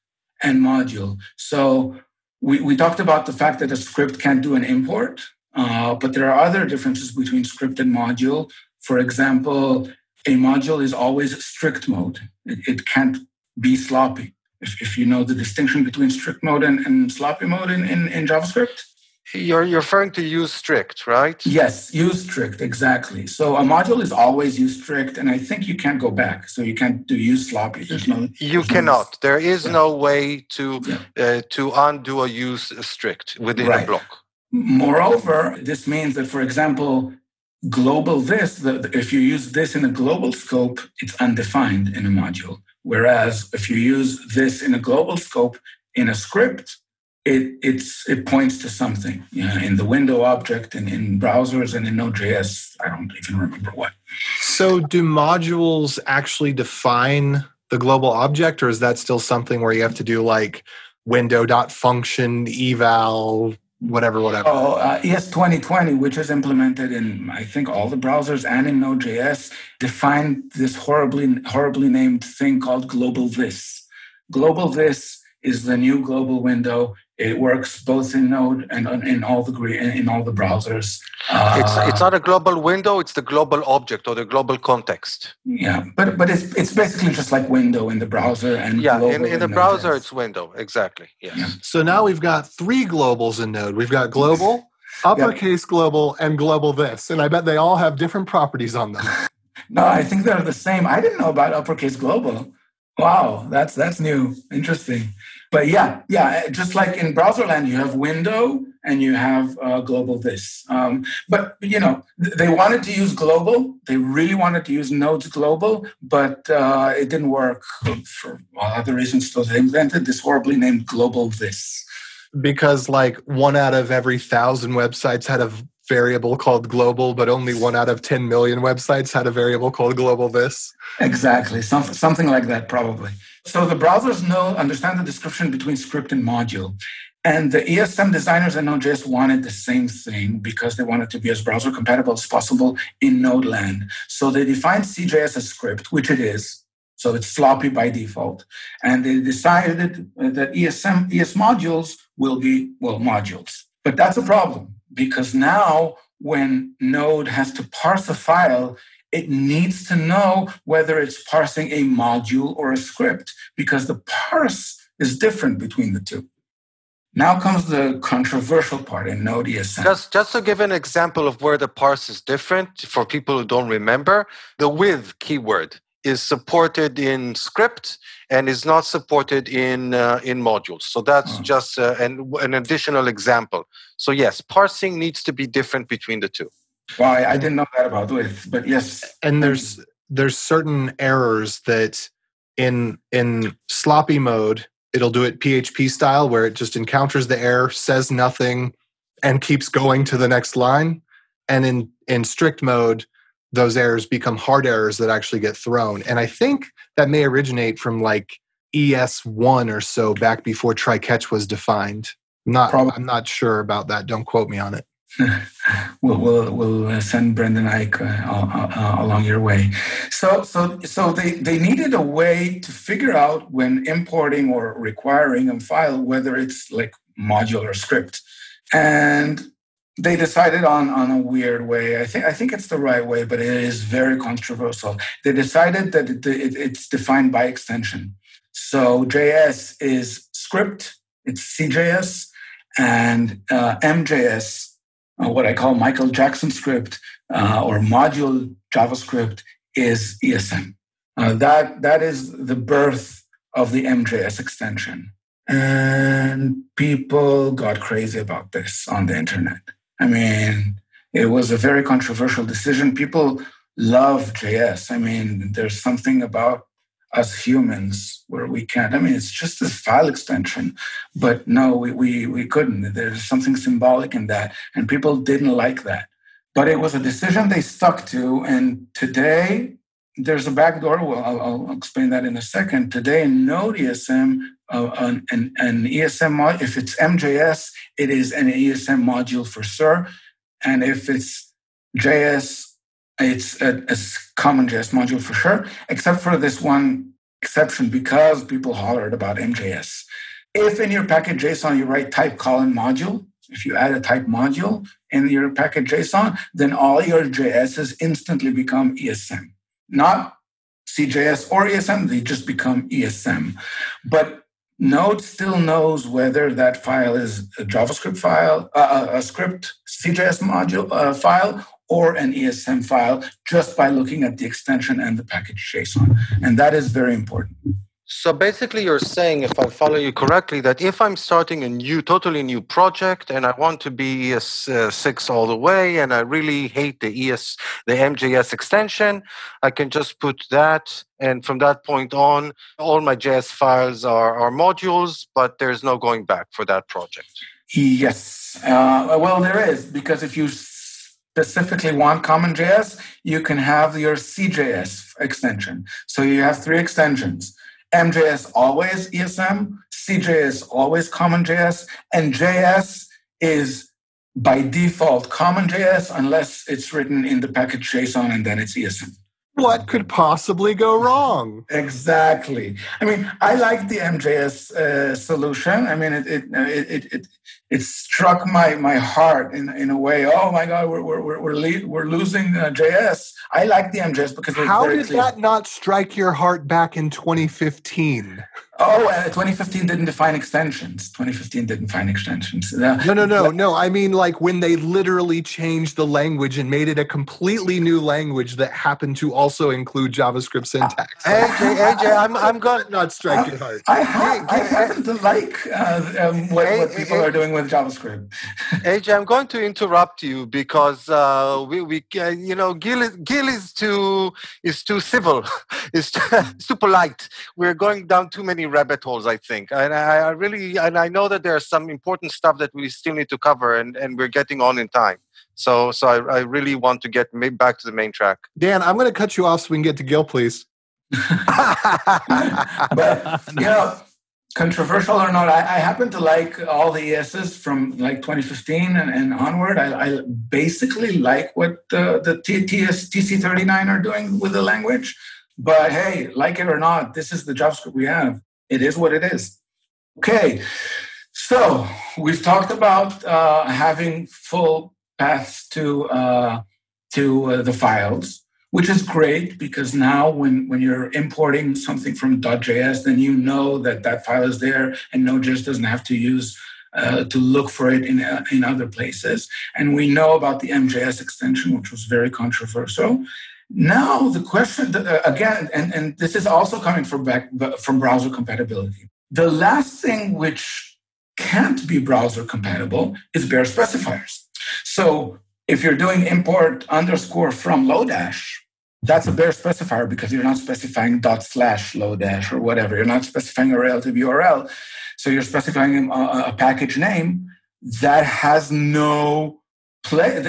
and module. So we, we talked about the fact that a script can't do an import, uh, but there are other differences between script and module. For example, a module is always strict mode. It, it can't be sloppy. If, if you know the distinction between strict mode and, and sloppy mode in, in, in JavaScript. You're, you're referring to use strict, right? Yes, use strict, exactly. So a module is always use strict, and I think you can't go back. So you can't do use sloppy. There's no. You there's cannot. No, there is yeah. no way to yeah. uh, to undo a use strict within right. a block. Moreover, this means that, for example, global this, the, if you use this in a global scope, it's undefined in a module. Whereas if you use this in a global scope in a script, it it's it points to something you know, in the window object and in browsers and in Node.js. I don't even remember what. So, do modules actually define the global object, or is that still something where you have to do like window.function eval whatever, whatever. Oh, uh, ES 2020, which is implemented in, I think, all the browsers and in Node.js, defined this horribly, horribly named thing called global this. Global this is the new global window. It works both in Node and in all the in all the browsers. Uh, it's it's not a global window; it's the global object or the global context. Yeah, but but it's it's basically just like window in the browser and yeah, in, in the browser it's window exactly. Yes. Yeah. So now we've got three globals in Node. We've got global, uppercase yep. global, and global this, and I bet they all have different properties on them. no, I think they're the same. I didn't know about uppercase global. Wow, that's that's new, interesting but yeah, yeah, just like in browserland, you have window and you have uh, global this. Um, but you know, they wanted to use global. They really wanted to use nodes global, but uh, it didn't work for other reasons. So they invented this horribly named global this. Because like one out of every thousand websites had a variable called global, but only one out of 10 million websites had a variable called global this. Exactly, something, something like that, probably. So the browsers know, understand the description between script and module. And the ESM designers and Node.js wanted the same thing because they wanted to be as browser compatible as possible in Node land. So they defined CJS as script, which it is. So it's sloppy by default. And they decided that ESM, ES modules will be, well, modules. But that's a problem because now when Node has to parse a file, it needs to know whether it's parsing a module or a script because the parse is different between the two. Now comes the controversial part in Node ESM. Just, just to give an example of where the parse is different for people who don't remember, the with keyword is supported in script and is not supported in uh, in modules. So that's oh. just uh, an, an additional example. So yes, parsing needs to be different between the two. Well, I, I didn't know that about with, but yes. And there's there's certain errors that in in sloppy mode it'll do it PHP style where it just encounters the error, says nothing, and keeps going to the next line. And in in strict mode, those errors become hard errors that actually get thrown. And I think that may originate from like ES1 or so back before try catch was defined. I'm not Probably. I'm not sure about that. Don't quote me on it. we'll, we'll, we'll uh, send Brendan Eich uh, along your way. So, so, so they, they needed a way to figure out when importing or requiring a file whether it's like module or script, and they decided on on a weird way. I think I think it's the right way, but it is very controversial. They decided that it, it, it's defined by extension. So JS is script, it's CJS, and uh, MJS what I call Michael Jackson script uh, or module JavaScript is ESM. Uh, that, that is the birth of the MJS extension. And people got crazy about this on the internet. I mean, it was a very controversial decision. People love JS. I mean, there's something about us humans where we can't. I mean, it's just a file extension, but no, we, we, we couldn't. There's something symbolic in that, and people didn't like that. But it was a decision they stuck to, and today there's a backdoor. Well, I'll, I'll explain that in a second. Today Node ESM, uh, an, an, ESM mod, if it's MJS, it is an ESM module for sure, and if it's JS it's a, a common JS module for sure, except for this one exception because people hollered about MJS. If in your package JSON you write type colon module, if you add a type module in your package JSON, then all your JSs instantly become ESM. Not CJS or ESM, they just become ESM. But Node still knows whether that file is a JavaScript file, uh, a script CJS module uh, file, or an ESM file just by looking at the extension and the package JSON. And that is very important. So basically, you're saying, if I follow you correctly, that if I'm starting a new, totally new project, and I want to be ES uh, six all the way, and I really hate the ES, the MJS extension, I can just put that, and from that point on, all my JS files are, are modules, but there's no going back for that project. Yes. Uh, well, there is because if you specifically want CommonJS, you can have your CJS extension. So you have three extensions. MJS always ESM, CJS always CommonJS, and JS is by default CommonJS unless it's written in the package JSON and then it's ESM. What could possibly go wrong? Exactly. I mean, I like the MJS uh, solution. I mean, it it, it it it struck my my heart in in a way. Oh my God, we're we're we're we're, le- we're losing uh, JS. I like the MJS because how did clear. that not strike your heart back in 2015? Oh, uh, 2015 didn't define extensions. 2015 didn't define extensions. Uh, no, no, no, no. I mean, like when they literally changed the language and made it a completely new language that happened to also include JavaScript syntax. AJ, AJ, I'm, I'm going not strike your heart. I, ha- I happen to like uh, um, what, what, people are doing with JavaScript. AJ, I'm going to interrupt you because uh, we, we uh, you know, Gil is, Gil is too is too civil, is too, too polite. We're going down too many rabbit holes, I think. And I, I really, and I know that there's some important stuff that we still need to cover, and, and we're getting on in time. So, so I, I really want to get back to the main track. Dan, I'm going to cut you off so we can get to Gil, please. but you know, controversial or not, I, I, happen to like all the ESs from like 2015 and, and onward. I, I, basically like what the, the TS, TC39 are doing with the language. But hey, like it or not, this is the JavaScript we have it is what it is. Okay, so we've talked about uh, having full paths to uh, to uh, the files, which is great because now when when you're importing something from .js, then you know that that file is there, and Node.js doesn't have to use uh, to look for it in, uh, in other places. And we know about the MJS extension, which was very controversial. Now the question uh, again, and, and this is also coming from back from browser compatibility. The last thing which can't be browser compatible is bare specifiers. So if you're doing import underscore from Lodash, that's a bare specifier because you're not specifying dot slash Lodash or whatever. You're not specifying a relative URL. So you're specifying um, a, a package name that has no play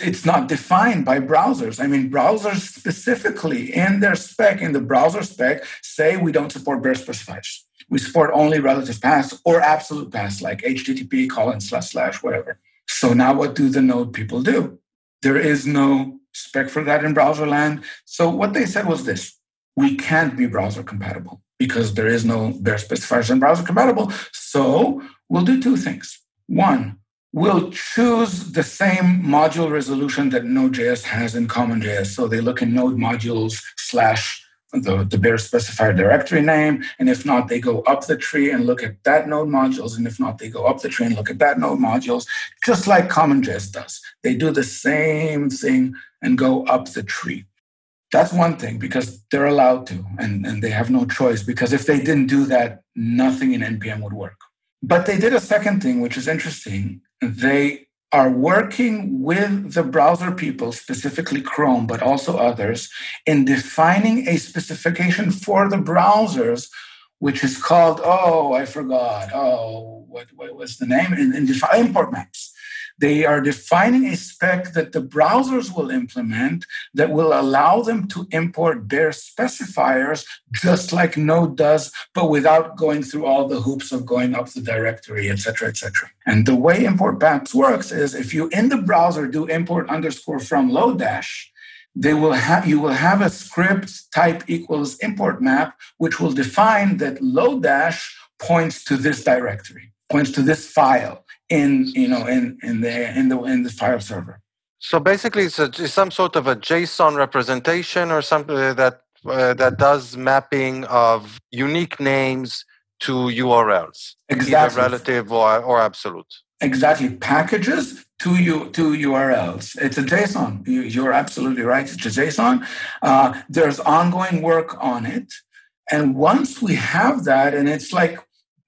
it's not defined by browsers i mean browsers specifically in their spec in the browser spec say we don't support bare specifiers we support only relative paths or absolute paths like http colon slash slash whatever so now what do the node people do there is no spec for that in browser land so what they said was this we can't be browser compatible because there is no bare specifiers in browser compatible so we'll do two things one we'll choose the same module resolution that Node.js has in CommonJS. So they look in node modules slash the, the bare specifier directory name. And if not, they go up the tree and look at that node modules. And if not, they go up the tree and look at that node modules, just like CommonJS does. They do the same thing and go up the tree. That's one thing because they're allowed to and, and they have no choice because if they didn't do that, nothing in NPM would work. But they did a second thing, which is interesting. They are working with the browser people, specifically Chrome, but also others, in defining a specification for the browsers, which is called, oh, I forgot, oh, what, what was the name? In, in import maps. They are defining a spec that the browsers will implement that will allow them to import bare specifiers just like Node does, but without going through all the hoops of going up the directory, etc., etc. And the way import maps works is if you in the browser do import underscore from Lodash, they will have you will have a script type equals import map, which will define that Lodash points to this directory, points to this file in you know in in the in the in the file server. So basically, it's, a, it's some sort of a JSON representation or something that uh, that does mapping of unique names to URLs, exactly. either relative or, or absolute. Exactly, packages to you to URLs. It's a JSON. You, are absolutely right. It's a JSON. Uh, there's ongoing work on it. And once we have that, and it's like,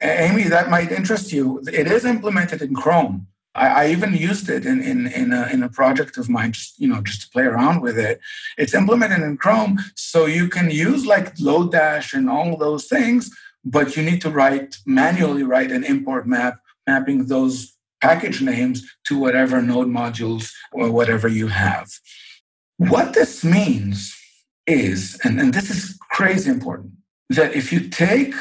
Aimee, that might interest you. It is implemented in Chrome. I, I even used it in in in a, in a project of mine, just you know, just to play around with it. It's implemented in Chrome, so you can use like Lodash and all those things, but you need to write manually write an import map mapping those package names to whatever node modules or whatever you have. What this means is, and, and this is crazy important, that if you take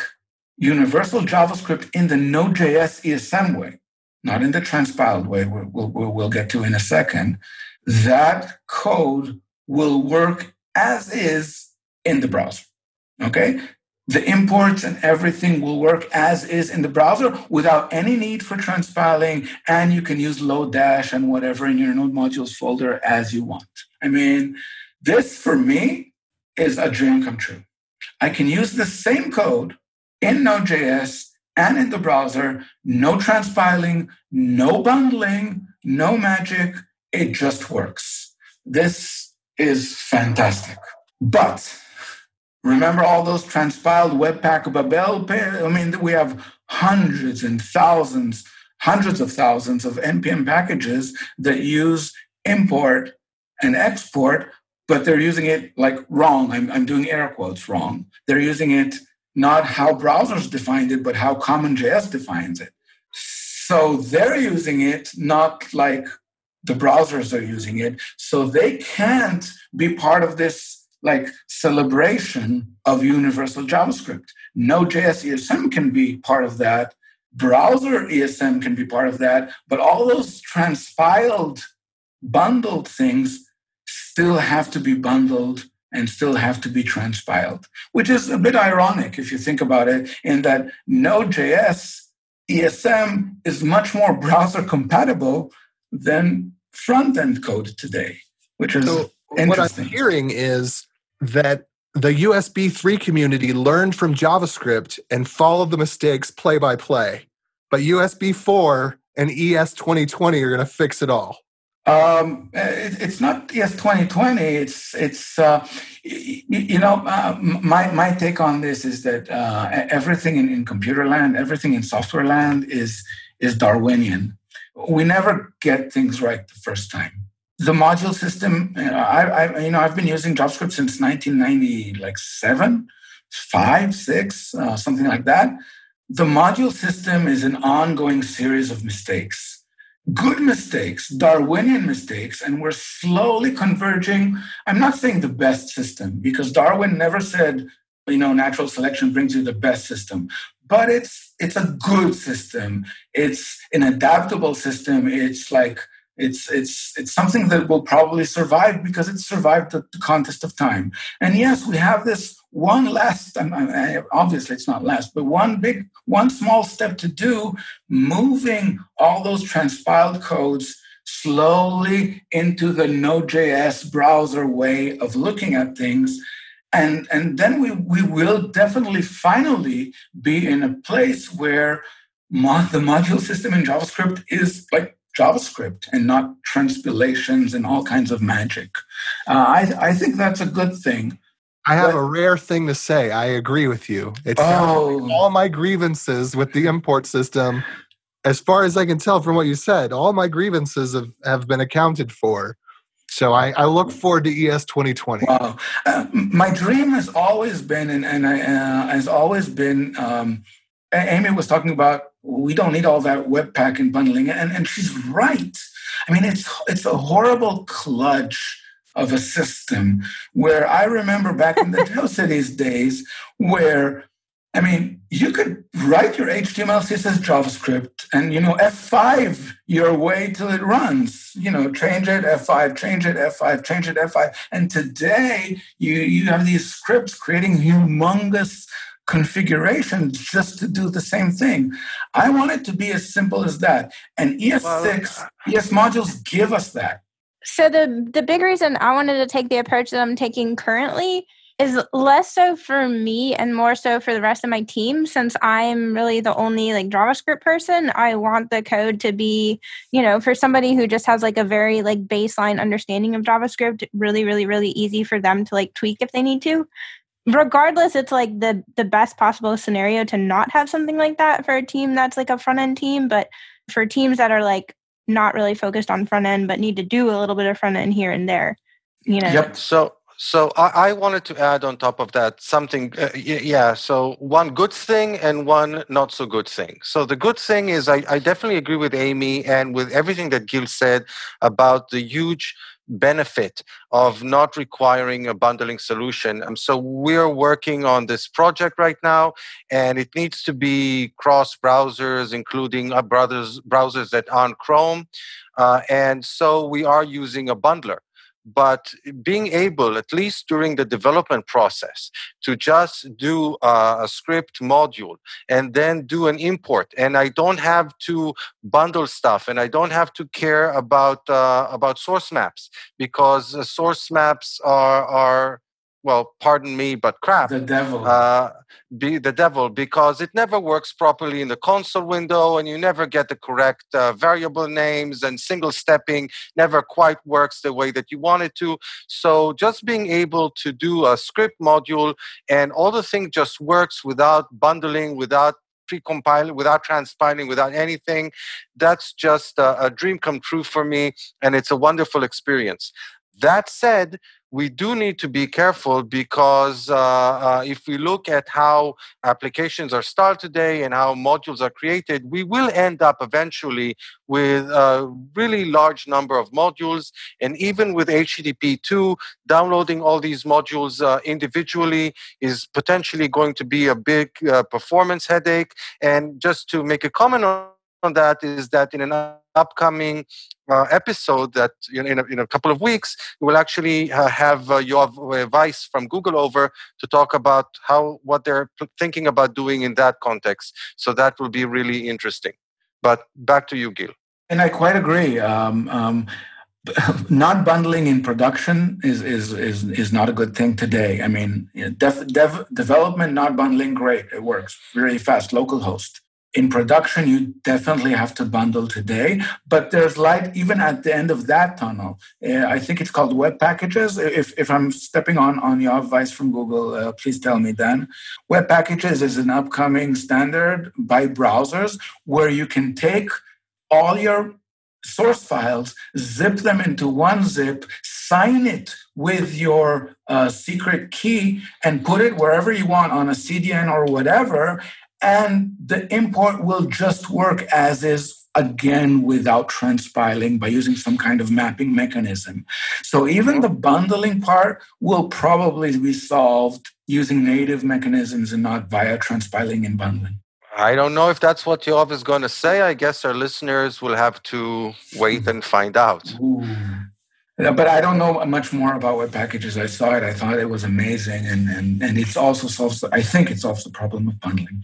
universal JavaScript in the Node.js ESM way, not in the transpiled way we'll, we'll, we'll get to in a second, that code will work as is in the browser. Okay? The imports and everything will work as is in the browser without any need for transpiling, and you can use Lodash and whatever in your node modules folder as you want. I mean, this for me is a dream come true. I can use the same code in Node.js and in the browser, no transpiling, no bundling, no magic. It just works. This is fantastic. But remember all those transpiled Webpack Babel? I mean, we have hundreds and thousands, hundreds of thousands of NPM packages that use import and export, but they're using it like wrong. I'm, I'm doing air quotes wrong. They're using it not how browsers defined it, but how CommonJS defines it. So they're using it not like the browsers are using it. So they can't be part of this like celebration of universal JavaScript. Node.js ESM can be part of that. Browser ESM can be part of that. But all those transpiled, bundled things still have to be bundled and still have to be transpiled, which is a bit ironic if you think about it, in that Node.js ESM is much more browser compatible than front end code today, which is so what I'm hearing is that the USB 3 community learned from JavaScript and followed the mistakes play by play. But USB 4 and ES 2020 are going to fix it all. Um, it, it's not ES 2020. It's it's uh, you, you, know uh, my my take on this is that uh, everything in, in computer land, everything in software land is is Darwinian. We never get things right the first time. The module system, uh, I, I you know I've been using JavaScript since 1990, like seven, five, six, uh, something like that. The module system is an ongoing series of mistakes good mistakes, Darwinian mistakes, and we're slowly converging. I'm not saying the best system because Darwin never said, you know, natural selection brings you the best system, but it's it's a good system. It's an adaptable system. It's like it's it's it's something that will probably survive because it survived the, the contest of time. And yes, we have this one last. And obviously, it's not last, but one big, one small step to do, moving all those transpiled codes slowly into the Node.js browser way of looking at things. And, and then we, we will definitely finally be in a place where the module system in JavaScript is like JavaScript and not transpilations and all kinds of magic. Uh, I, I think that's a good thing. I have but, a rare thing to say. I agree with you. It's oh. all my grievances with the import system, as far as I can tell from what you said, all my grievances have, have been accounted for. So I, I look forward to ES 2020. Wow. Uh, my dream has always been, and, and I, uh, has always been, um, Aimee was talking about we don't need all that Webpack and bundling, and, and she's right. I mean, it's it's a horrible kludge of a system where I remember back in the GeoCities days where I mean, you could write your HTML, CSS, JavaScript, and you know F5 your way till it runs. You know, change it F5, change it F5, change it F5. And today you you have these scripts creating humongous configurations just to do the same thing. I want it to be as simple as that. And ES6, well, ES modules give us that. So the the big reason I wanted to take the approach that I'm taking currently is less so for me and more so for the rest of my team since i'm really the only like javascript person i want the code to be you know for somebody who just has like a very like baseline understanding of javascript really really really easy for them to like tweak if they need to regardless, it's like the the best possible scenario to not have something like that for a team that's like a front end team. But for teams that are like not really focused on front end but need to do a little bit of front end here and there, you know. Yep. So so I, I, wanted to add on top of that something. Uh, yeah. So one good thing and one not so good thing. So the good thing is I, I definitely agree with Aimee and with everything that Gil said about the huge benefit of not requiring a bundling solution. Um, so we're working on this project right now, and it needs to be cross browsers, including uh, brothers, browsers that aren't Chrome. Uh, and so we are using a bundler but being able at least during the development process to just do a script module and then do an import. And i don't have to bundle stuff and i don't have to care about uh, about source maps because uh, source maps are are well, pardon me, but crap. The devil. Uh, be the devil because it never works properly in the console window, and you never get the correct uh, variable names, and single stepping never quite works the way that you want it to. So, just being able to do a script module and all the thing just works without bundling, without pre-compiling, without transpiling, without anything. That's just a, a dream come true for me, and it's a wonderful experience. That said, we do need to be careful because uh, uh, if we look at how applications are started today and how modules are created, we will end up eventually with a really large number of modules. And even with HTTP2, downloading all these modules uh, individually is potentially going to be a big uh, performance headache. And just to make a comment on on that is that in an upcoming uh, episode that in, in, a, in, a, couple of weeks we will actually uh, have uh, Yoav Weiss from Google over to talk about how what they're thinking about doing in that context. So that will be really interesting. But back to you, Gil. And I quite agree. Um, um, not bundling in production is, is is is not a good thing today. I mean, dev, development not bundling, great, it works really fast. Local host in production, you definitely have to bundle today, but there's light even at the end of that tunnel. Uh, I think it's called web packages. If, if I'm stepping on, on Yoav Weiss from Google, uh, please tell me then. Web packages is an upcoming standard by browsers where you can take all your source files, zip them into one zip, sign it with your uh, secret key, and put it wherever you want on a CDN or whatever and the import will just work as is again without transpiling by using some kind of mapping mechanism. So even the bundling part will probably be solved using native mechanisms and not via transpiling and bundling. I don't know if that's what Yoav is going to say. I guess our listeners will have to wait and find out. Ooh. But I don't know much more about web packages. I saw it. I thought it was amazing, and and and it's also solves. I think it solves the problem of bundling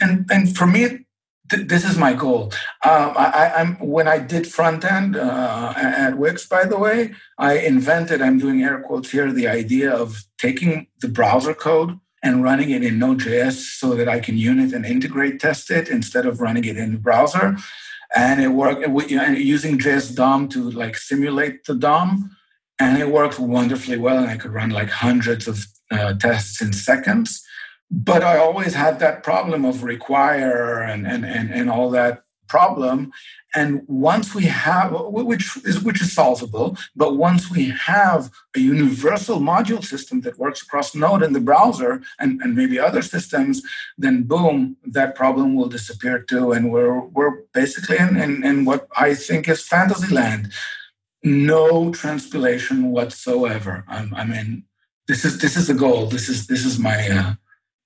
and and for me th- this is my goal. Uh, I, am when i did front end uh, at wix by the way i invented i'm doing air quotes here the idea of taking the browser code and running it in node.js so that i can unit and integrate test it instead of running it in the browser. And it worked using js dom to like simulate the dom and it worked wonderfully well and i could run like hundreds of uh, tests in seconds but I always had that problem of require and, and, and, and all that problem. And once we have, which is which is solvable, but once we have a universal module system that works across Node in the browser and, and maybe other systems, then boom, that problem will disappear too. And we're we're basically in, in, in what I think is fantasy land. No transpilation whatsoever. I'm, I mean, this is this is the goal. This is this is my uh,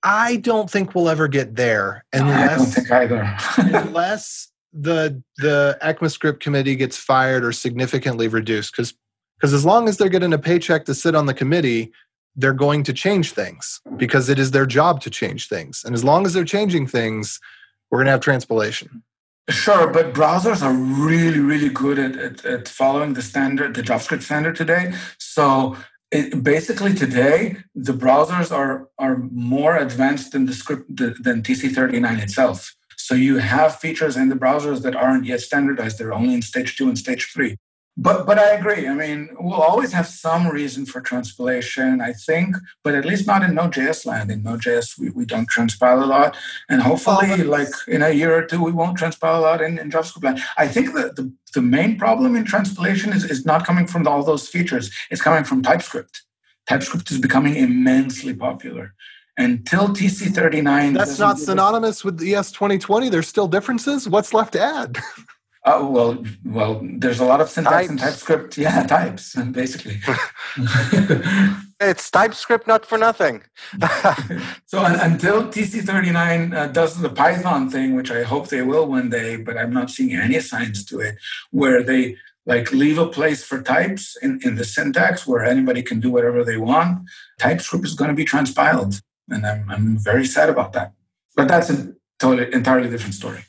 I don't think we'll ever get there unless I don't think either. unless the the ECMAScript committee gets fired or significantly reduced. Because because as long as they're getting a paycheck to sit on the committee, they're going to change things because it is their job to change things. And as long as they're changing things, we're going to have transpilation. Sure, but browsers are really, really good at, at, at following the standard, the JavaScript standard today. So it, basically today the browsers are are more advanced than the script than TC39 itself. So you have features in the browsers that aren't yet standardized; they're only in stage two and stage three. But but I agree. I mean, we'll always have some reason for transpilation, I think, but at least not in Node.js land. In Node.js, we, we don't transpile a lot. And hopefully, like in a year or two, we won't transpile a lot in, in JavaScript land. I think that the, the main problem in transpilation is, is not coming from all those features. It's coming from TypeScript. TypeScript is becoming immensely popular. Until TC39. That's not synonymous with ES 2020. There's still differences. What's left to add? Uh, well, well, there's a lot of syntax in TypeScript. Yeah, types basically. it's TypeScript, not for nothing. so until TC39 uh, does the Python thing, which I hope they will one day, but I'm not seeing any signs to it, where they like leave a place for types in, in the syntax where anybody can do whatever they want. TypeScript is going to be transpiled, and I'm I'm very sad about that. But that's a totally entirely different story.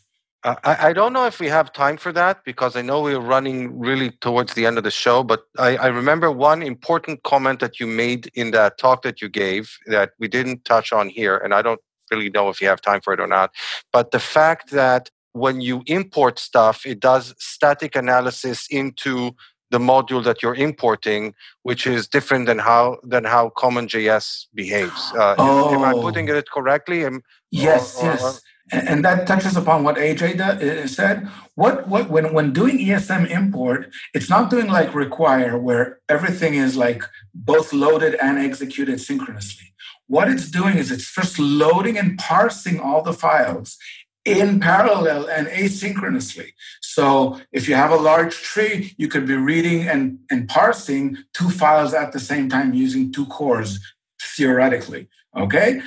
I, I don't know if we have time for that because I know we're running really towards the end of the show. But I, I remember one important comment that you made in that talk that you gave that we didn't touch on here, and I don't really know if you have time for it or not. But the fact that when you import stuff, it does static analysis into the module that you're importing, which is different than how than how CommonJS behaves. Uh, oh. am, am, I putting it correctly? Am, yes, or, or, yes and that touches upon what AJ uh, said. What what when when doing ESM import, it's not doing like require where everything is like both loaded and executed synchronously. What it's doing is it's first loading and parsing all the files in parallel and asynchronously. So if you have a large tree, you could be reading and, and parsing two files at the same time using two cores, theoretically. Okay.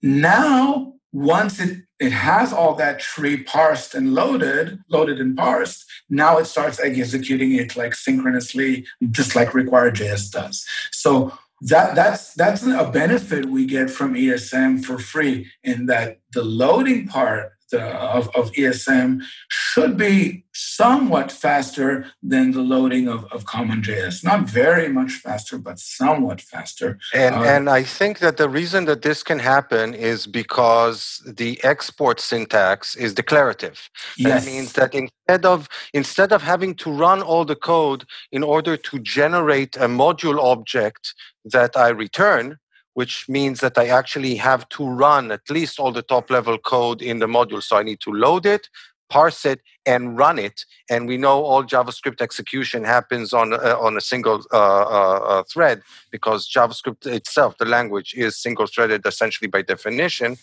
Now, once it it has all that tree parsed and loaded, loaded and parsed. Now it starts executing it like synchronously, just like require.js does. So that that's that's a benefit we get from ESM for free in that the loading part of, of ESM should be somewhat faster than the loading of, of common JS. Not very much faster, but somewhat faster. And, uh, and I think that the reason that this can happen is because the export syntax is declarative. Yes. That means that instead of instead of having to run all the code in order to generate a module object that I return, which means that I actually have to run at least all the top level code in the module. So I need to load it, parse it, and run it. And we know all JavaScript execution happens on uh, on a single uh, uh, uh, thread because JavaScript itself, the language, is single threaded essentially by definition.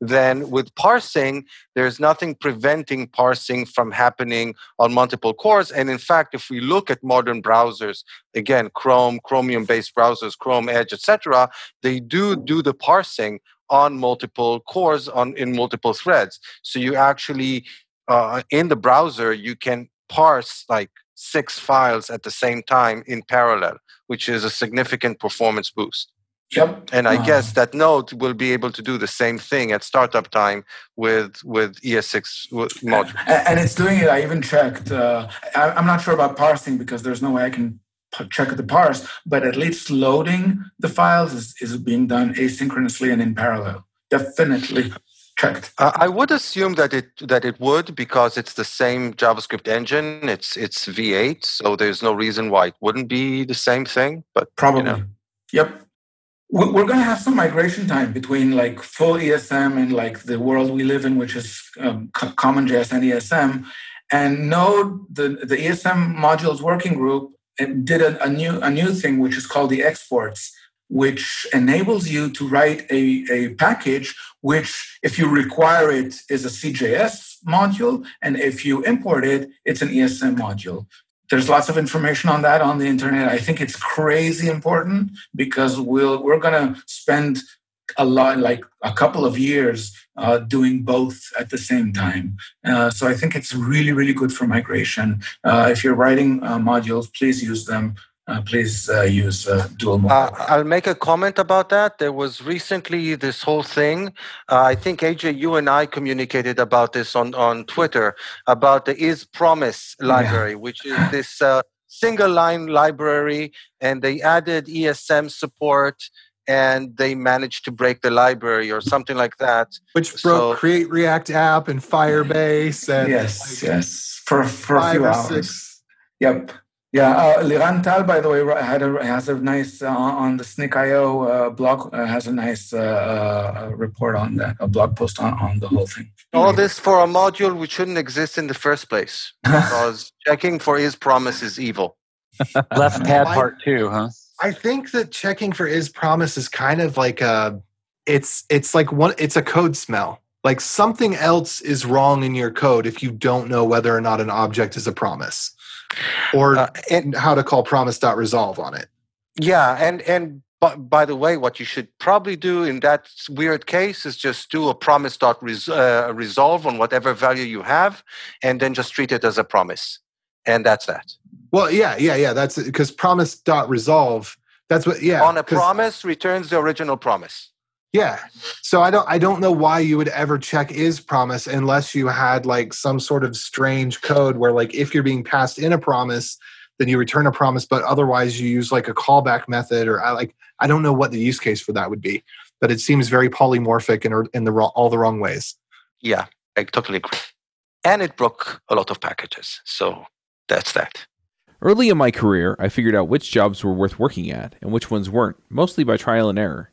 Then with parsing, there's nothing preventing parsing from happening on multiple cores. And in fact, if we look at modern browsers, again, Chrome, Chromium-based browsers, Chrome, Edge, etc., they do do the parsing on multiple cores on in multiple threads. So you actually uh, in the browser, you can parse like six files at the same time in parallel, which is a significant performance boost. Yep. And I uh, guess that node will be able to do the same thing at startup time with with ES6 module. And it's doing it. I even checked. Uh, I'm not sure about parsing because there's no way I can check the parse, but at least loading the files is, is being done asynchronously and in parallel. Definitely Uh, I would assume that it that it would because it's the same JavaScript engine. It's it's V8, so there's no reason why it wouldn't be the same thing. But probably, you know. yep. We're going to have some migration time between like full ESM and like the world we live in, which is um, CommonJS and ESM. And Node, the the ESM modules working group, did a, a new a new thing which is called the exports which enables you to write a, a package which, if you require it, is a CJS module, and if you import it, it's an ESM module. There's lots of information on that on the internet. I think it's crazy important because we'll, we're going to spend a lot, like a couple of years, uh, doing both at the same time. Uh, so I think it's really, really good for migration. Uh, if you're writing uh, modules, please use them uh, please uh, use uh, dual mode. Uh, I'll make a comment about that. There was recently this whole thing. Uh, I think AJ, you and I communicated about this on, on Twitter about the Is Promise library, yeah. which is this uh, single line library, and they added ESM support. And they managed to break the library or something like that. Which broke so, Create React App and Firebase. And yes, like yes, for for a few hours. Six. Yep Yeah, uh, Liran Tal, by the way, had a, has a nice uh, on the Snyk.io uh, blog uh, has a nice uh, uh, report on that, a blog post on, on the whole thing. All this for a module which shouldn't exist in the first place because checking for is promise is evil. Left pad I- part two, huh? I think that checking for is promise is kind of like a it's it's like one it's a code smell. Like something else is wrong in your code if you don't know whether or not an object is a promise. Or Uh, and how to call promise.resolve on it. yeah, and and by, by the way, what you should probably do in that weird case is just do a promise dot uh, resolve on whatever value you have, and then just treat it as a promise, and that's that. Well, yeah, yeah, yeah. That's because promise.resolve. That's what yeah. on a promise, returns the original promise. Yeah. So I don't I don't know why you would ever check is promise unless you had like some sort of strange code where like if you're being passed in a promise, then you return a promise, but otherwise you use like a callback method or I like I don't know what the use case for that would be, but it seems very polymorphic and in the wrong, all the wrong ways. Yeah, I totally agree. And it broke a lot of packages, so that's that. Early in my career, I figured out which jobs were worth working at and which ones weren't, mostly by trial and error.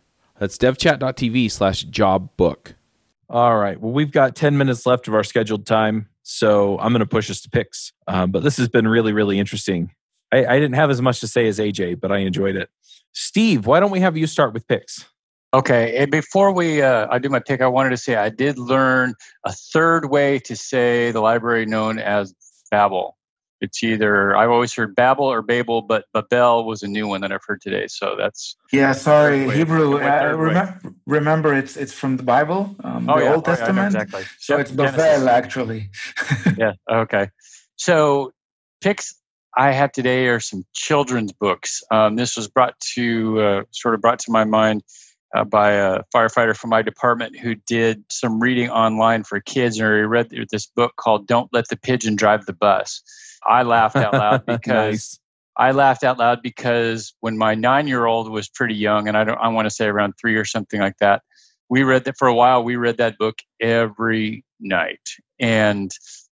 That's devchat.tv slash jobbook. All right. Well, we've got 10 minutes left of our scheduled time. So I'm going to push us to picks. Um, but this has been really, really interesting. I, I didn't have as much to say as AJ, but I enjoyed it. Steve, why don't we have you start with picks? Okay, and before we uh, I do my pick, I wanted to say I did learn a third way to say the library known as Babel. It's either I've always heard Babel or Babel, but Babel was a new one that I've heard today. So that's Yeah, sorry, Hebrew. Uh, remember, remember, it's it's from the Bible, um, oh the yeah, Old oh, yeah, Testament. exactly. So Yep, it's Genesis. Actually. yeah okay so picks i have today are some children's books um, this was brought to uh, sort of brought to my mind uh, by a firefighter from my department who did some reading online for kids and he read this book called don't let the pigeon drive the bus i laughed out loud because Nice. I laughed out loud because when my nine year old was pretty young, and I don't I want to say around three or something like that, we read that for a while. We read that book every night, and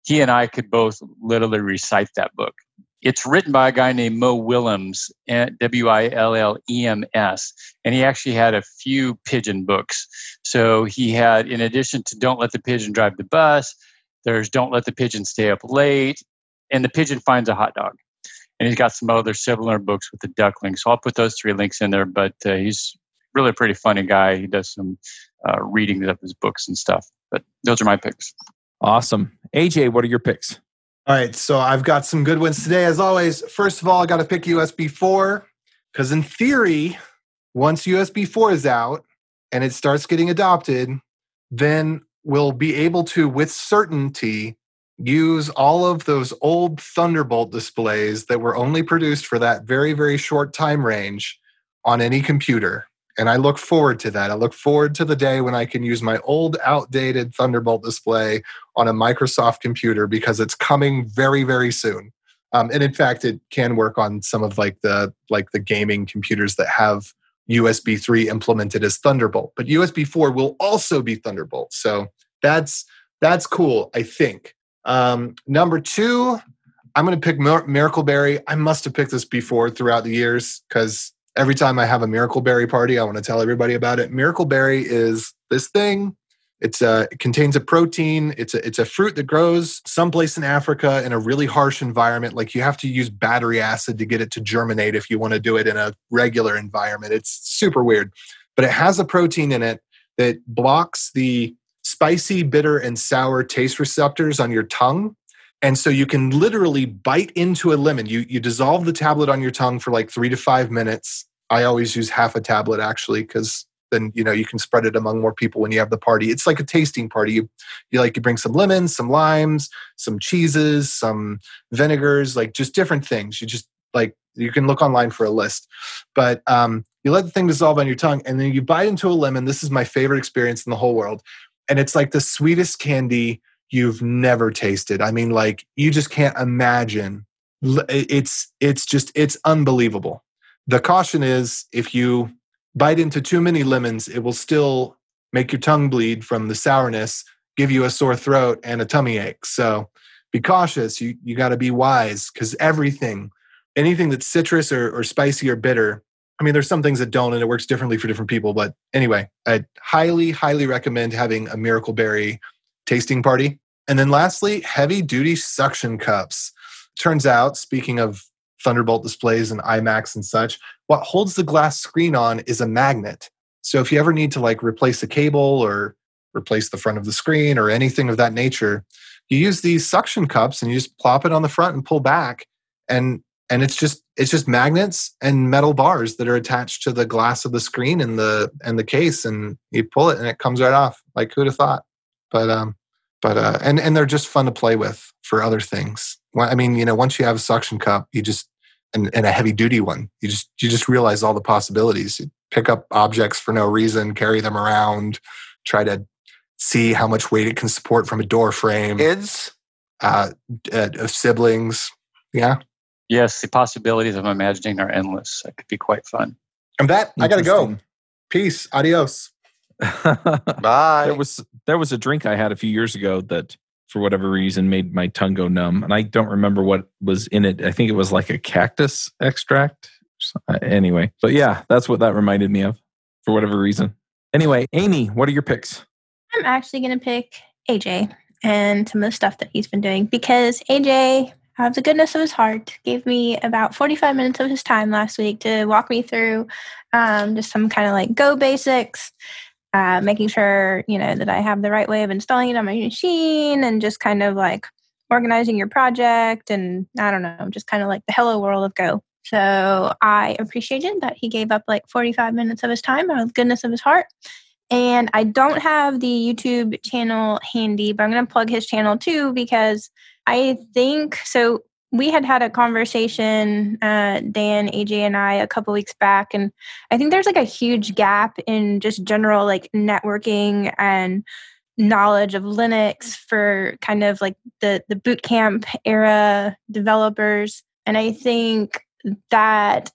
he and I could both literally recite that book. It's written by a guy named Mo Willems, eh, W I L L E M S, and he actually had a few pigeon books. So he had, in addition to "Don't Let the Pigeon Drive the Bus," there's "Don't Let the Pigeon Stay Up Late," and the pigeon finds a hot dog and he's got some other similar books with the duckling. So I'll put those three links in there. But uh, he's really a pretty funny guy. He does some uh, reading of his books and stuff. But those are my picks. Awesome. AJ, what are your picks? All right, so I've got some good ones today. As always, first of all, I got to pick USB 4 because, in theory, once USB 4 is out and it starts getting adopted, then we'll be able to, with certainty, use all of those old Thunderbolt displays that were only produced for that very, very short time range on any computer. And I look forward to that. I look forward to the day when I can use my old, outdated Thunderbolt display on a Microsoft computer because it's coming very, very soon. Um, and in fact, it can work on some of like the like the gaming computers that have USB 3 implemented as Thunderbolt. But USB 4 will also be Thunderbolt. So that's that's cool, I think. Um, number two, I'm going to pick Mir- Miracle Berry. I must have picked this before throughout the years because every time I have a Miracle Berry party, I want to tell everybody about it. Miracle Berry is this thing. It's a, it contains a protein. It's a, it's a fruit that grows someplace in Africa in a really harsh environment. Like you have to use battery acid to get it to germinate if you want to do it in a regular environment. It's super weird, but it has a protein in it that blocks the spicy, bitter, and sour taste receptors on your tongue. And so you can literally bite into a lemon. You, you dissolve the tablet on your tongue for like three to five minutes. I always use half a tablet actually, because then you know you can spread it among more people when you have the party. It's like a tasting party. You, you like you bring some lemons, some limes, some cheeses, some vinegars, like just different things. You just like you can look online for a list. But um, you let the thing dissolve on your tongue, and then you bite into a lemon. This is my favorite experience in the whole world, and it's like the sweetest candy you've never tasted. I mean, like you just can't imagine. It's it's just it's unbelievable. The caution is if you bite into too many lemons, it will still make your tongue bleed from the sourness, give you a sore throat and a tummy ache. So be cautious. You you got to be wise because everything, anything that's citrus or, or spicy or bitter. I mean, there's some things that don't, and it works differently for different people. But anyway, I highly, highly recommend having a Miracle Berry tasting party. And then lastly, heavy duty suction cups. Turns out, speaking of Thunderbolt displays and iMacs and such, what holds the glass screen on is a magnet. So if you ever need to like replace a cable or replace the front of the screen or anything of that nature, you use these suction cups and you just plop it on the front and pull back and and it's just it's just magnets and metal bars that are attached to the glass of the screen and the and the case and you pull it and it comes right off. Like who'd have thought? But um but uh and and they're just fun to play with for other things. I mean you know once you have a suction cup you just and, and a heavy duty one you just you just realize all the possibilities. You pick up objects for no reason carry them around try to see how much weight it can support from a door frame. Kids? Uh, uh siblings. Yeah yes the possibilities i'm imagining are endless. That could be quite fun. And that i gotta go. Peace. Adios. Bye. There was there was a drink i had a few years ago that for whatever reason made my tongue go numb and i don't remember what was in it. I think it was like a cactus extract. Uh, anyway. But yeah that's what that reminded me of for whatever reason. Anyway Aimee what are your picks? I'm actually going to pick aj and some of the stuff that he's been doing because aj out of the goodness of his heart gave me about 45 minutes of his time last week to walk me through um, just some kind of like go basics uh, making sure you know that I have the right way of installing it on my machine, and just kind of like organizing your project, and I don't know, just kind of like the hello world of Go. So I appreciated that he gave up like 45 minutes of his time out of the goodness of his heart. And I don't have the YouTube channel handy, but I'm going to plug his channel too because I think so we had had a conversation, uh, Dan, AJ, and I, a couple weeks back, and I think there's like a huge gap in just general like networking and knowledge of Linux for kind of like the the boot camp era developers, and I think that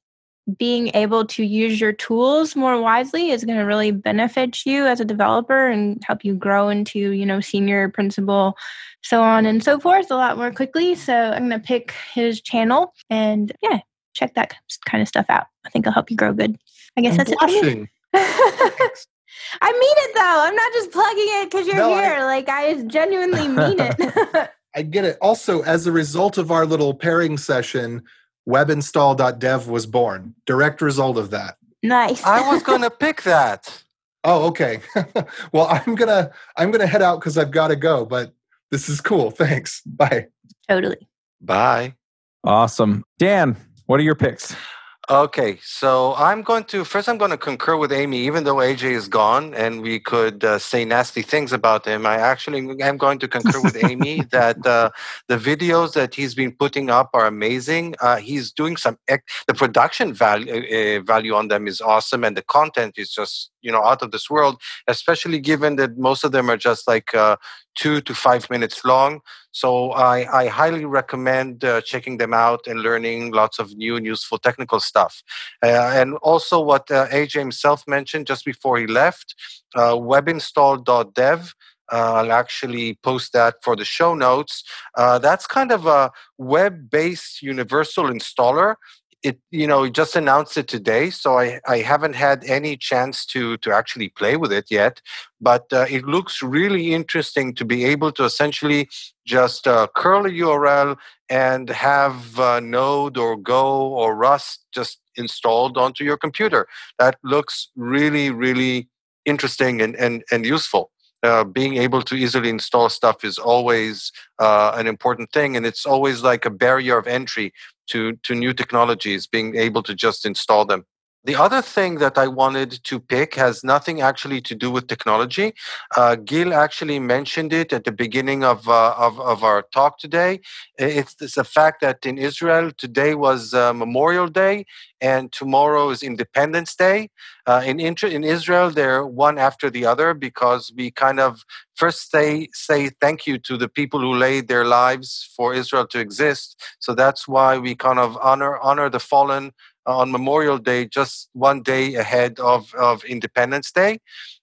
being able to use your tools more wisely is going to really benefit you as a developer and help you grow into you know senior principal so on and so forth a lot more quickly. So i'm going to pick his channel and yeah check that kind of stuff out. I think it'll help you grow good. I guess I'm that's blushing. it i mean it though. I'm not just plugging it because you're No, I- here. Like i genuinely mean it. I get it. Also, as a result of our little pairing session, webinstall.dev was born. Direct result of that. nice i was gonna pick that Oh, okay. well, I'm gonna I'm gonna head out because I've got to go. But this is cool. Thanks. Bye. totally bye awesome dan what are your picks Okay, so I'm going to first. I'm going to concur with Aimee, even though AJ is gone, and we could uh, say nasty things about him. I actually am going to concur with Aimee that uh, the videos that he's been putting up are amazing. Uh, he's doing some ec- the production value uh, value on them is awesome, and the content is just you know out of this world. Especially given that most of them are just like uh, two to five minutes long. So I, I highly recommend uh, checking them out and learning lots of new and useful technical stuff. Uh, and also, what uh, AJ himself mentioned just before he left, uh, webinstall.dev. Uh, I'll actually post that for the show notes. That's kind of a web-based universal installer. It you know just announced it today, so I, I haven't had any chance to to actually play with it yet. But uh, it looks really interesting to be able to essentially just uh, curl a URL and have uh, Node or Go or Rust just installed onto your computer. That looks really, really interesting and, and, and useful. Uh, being able to easily install stuff is always uh, an important thing, and it's always like a barrier of entry to, to new technologies, being able to just install them. The other thing that I wanted to pick has nothing actually to do with technology. Uh, Gil actually mentioned it at the beginning of, uh, of, of, our talk today. It's, the fact that in Israel, today was uh, Memorial Day and tomorrow is Independence Day. Uh, in, in Israel, they're one after the other because we kind of first say, say thank you to the people who laid their lives for Israel to exist. So that's why we kind of honor, honor the fallen on Memorial Day, just one day ahead of, of Independence Day.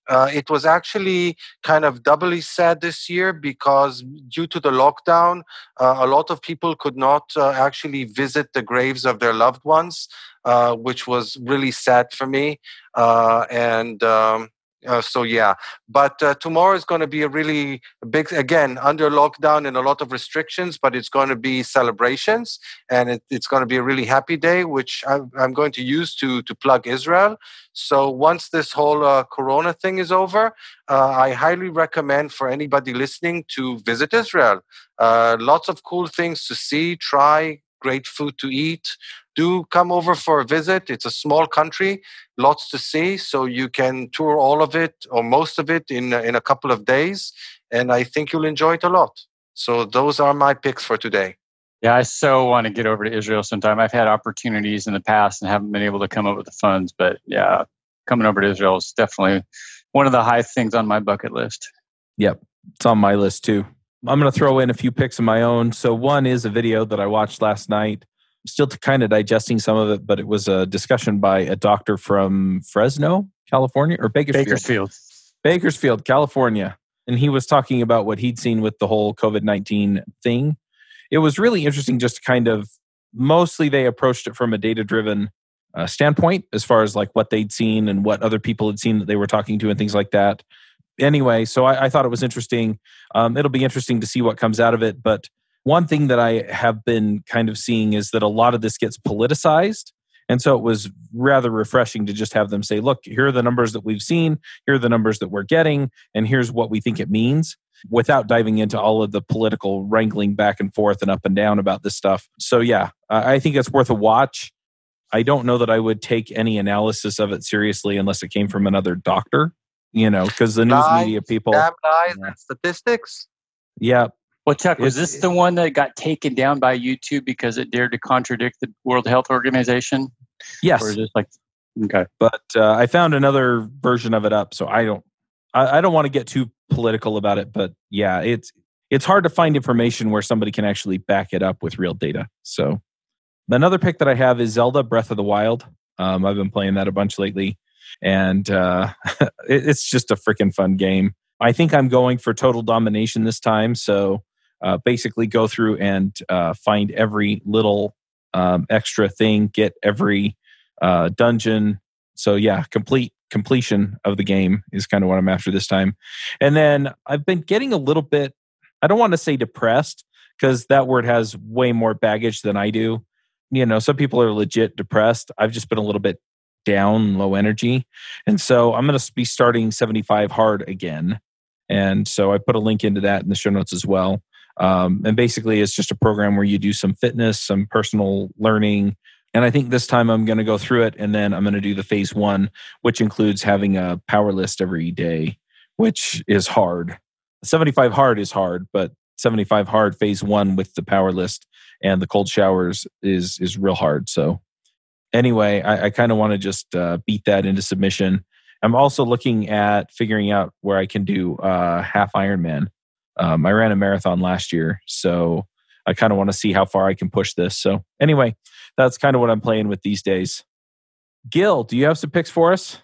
Uh, it was actually kind of doubly sad this year because due to the lockdown, uh, a lot of people could not uh, actually visit the graves of their loved ones, uh, which was really sad for me. Uh, and um, uh, so yeah, but uh, tomorrow is going to be a really big, again, under lockdown and a lot of restrictions, but it's going to be celebrations and it, it's going to be a really happy day, which I'm, I'm, going to use to to plug Israel. So once this whole uh, Corona thing is over, uh, I highly recommend for anybody listening to visit Israel. Uh, lots of cool things to see, try, great food to eat do come over for a visit. It's a small country, lots to see, so you can tour all of it or most of it in in a couple of days, and I think you'll enjoy it a lot. So those are my picks for today. Yeah, I so want to get over to Israel sometime. I've had opportunities in the past and haven't been able to come up with the funds, but yeah, coming over to Israel is definitely one of the high things on my bucket list. Yep, it's on my list too. I'm going to throw in a few picks of my own. So one is a video that I watched last night still kind of digesting some of it, but it was a discussion by a doctor from Fresno, California, or Bakersfield. Bakersfield. Bakersfield, California. And he was talking about what he'd seen with the whole COVID 19 thing. It was really interesting, just kind of mostly they approached it from a data driven uh, standpoint as far as like what they'd seen and what other people had seen that they were talking to and things like that. Anyway, so I, I thought it was interesting. Um, it'll be interesting to see what comes out of it. But one thing that I have been kind of seeing is that a lot of this gets politicized. And so it was rather refreshing to just have them say, look, here are the numbers that we've seen, here are the numbers that we're getting, and here's what we think it means without diving into all of the political wrangling back and forth and up and down about this stuff. So, yeah, I think it's worth a watch. I don't know that I would take any analysis of it seriously unless it came from another doctor, you know, because the news media people. Damn lies yeah. and statistics. Yeah, well, Chuck, was this the one that got taken down by YouTube because it dared to contradict the World Health Organization? Yes. Or just like okay, but uh, I found another version of it up, so I don't, I, I don't want to get too political about it, but yeah, it's it's hard to find information where somebody can actually back it up with real data. So another pick that I have is Zelda Breath of the Wild. Um, I've been playing that a bunch lately, and uh, it, it's just a freaking fun game. I think I'm going for total domination this time, so uh, basically go through and uh, find every little um, extra thing, get every uh, dungeon. So yeah, complete completion of the game is kind of what I'm after this time. And then I've been getting a little bit. I don't want to say depressed because that word has way more baggage than I do. You know, some people are legit depressed. I've just been a little bit down, low energy. And so I'm going to be starting 75 hard again. And so I put a link into that in the show notes as well. Um, and basically, it's just a program where you do some fitness, some personal learning. And I think this time I'm going to go through it and then I'm going to do the phase one, which includes having a power list every day, which is hard. 75 hard is hard, but 75 hard phase one with the power list and the cold showers is is real hard. So anyway, I, I kind of want to just uh, beat that into submission. I'm also looking at figuring out where I can do uh, half Ironman. Um, I ran a marathon last year, so I kind of want to see how far I can push this. So, anyway, that's kind of what I'm playing with these days. Gil, do you have some picks for us?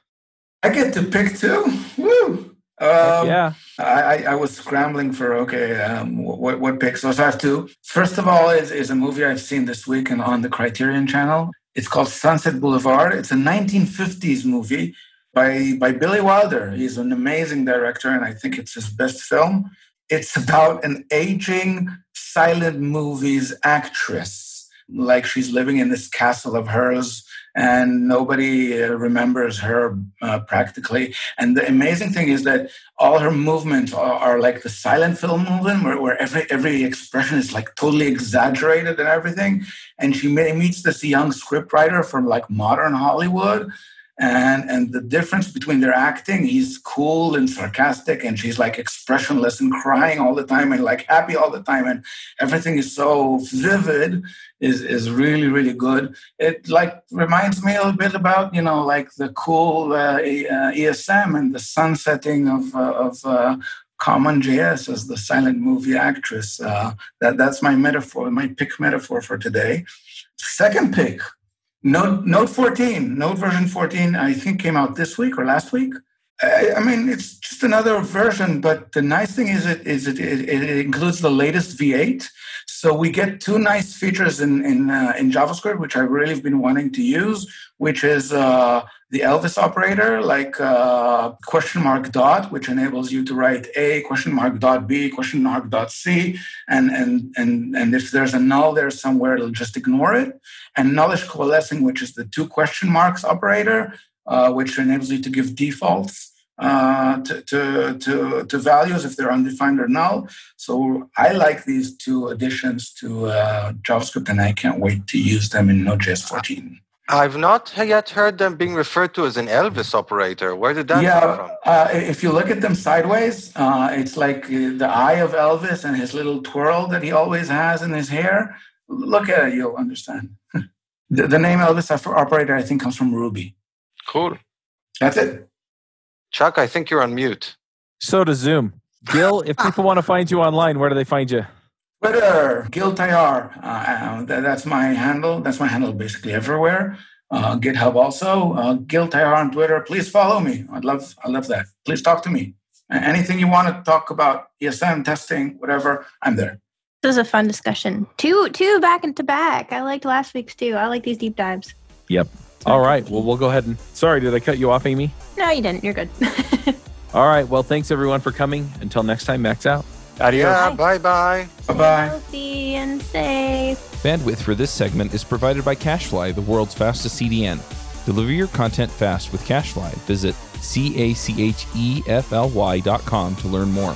I get to pick too. Woo! Um, yeah. I, I was scrambling for okay, um, what what picks? So I have two. First of all, is is a movie I've seen this week and on the Criterion Channel. It's called Sunset Boulevard. It's a 1950s movie by by Billy Wilder. He's an amazing director, and I think it's his best film. It's about an aging silent movies actress. Like she's living in this castle of hers and nobody uh, remembers her uh, practically. And the amazing thing is that all her movements are, are like the silent film movement, where, where, every every expression is like totally exaggerated and everything. And she meets this young scriptwriter from like modern Hollywood and and the difference between their acting he's cool and sarcastic and she's like expressionless and crying all the time and like happy all the time and everything is so vivid is is really really good it like reminds me a little bit about you know like the cool uh, esm and the sunsetting of uh, of uh, Common JS as the silent movie actress. Uh, that that's my metaphor, my pick metaphor for today. Second pick, Node, Node 14, Node version 14, I think came out this week or last week. I, I mean, it's just another version, but the nice thing is it is it, it, it includes the latest V8. So we get two nice features in in, uh, in JavaScript, which I really have been wanting to use, which is uh, the Elvis operator, like uh, question mark dot, which enables you to write a question mark dot b question mark dot c, and and and and if there's a null there somewhere, it'll just ignore it. And nullish coalescing, which is the two question marks operator, uh, which enables you to give defaults uh, to, to, to, to, values if they're undefined or null. So I like these two additions to uh, JavaScript, and I can't wait to use them in Node.js 14. I've not yet heard them being referred to as an Elvis operator. Where did that yeah, come from? Uh, if you look at them sideways, uh, it's like uh, the eye of Elvis and his little twirl that he always has in his hair. Look at it, you'll understand. the, the name Elvis operator, I think, comes from Ruby. Cool. That's it. Chuck, I think you're on mute. So does Zoom. Gil, if people want to find you online, where do they find you? Twitter, Gil Tayar. Uh, uh that's my handle. That's my handle basically everywhere. Uh, GitHub also. Uh, Gil Tayar on Twitter. Please follow me. I'd love, I love that. Please talk to me. Anything you want to talk about, ESM testing, whatever, I'm there. This was a fun discussion. Two, two back and to back. I liked last week's too. I like these deep dives. Yep. All right. Well, we'll go ahead and. Sorry, did I cut you off, Aimee? No, you didn't. You're good. All right. Well, thanks everyone for coming. Until next time, max out. Adios. Yeah, bye bye. Bye bye. Healthy and safe. Bandwidth for this segment is provided by CacheFly, the world's fastest CDN. Deliver your content fast with CacheFly. Visit C A C H E F L Y dot com to learn more.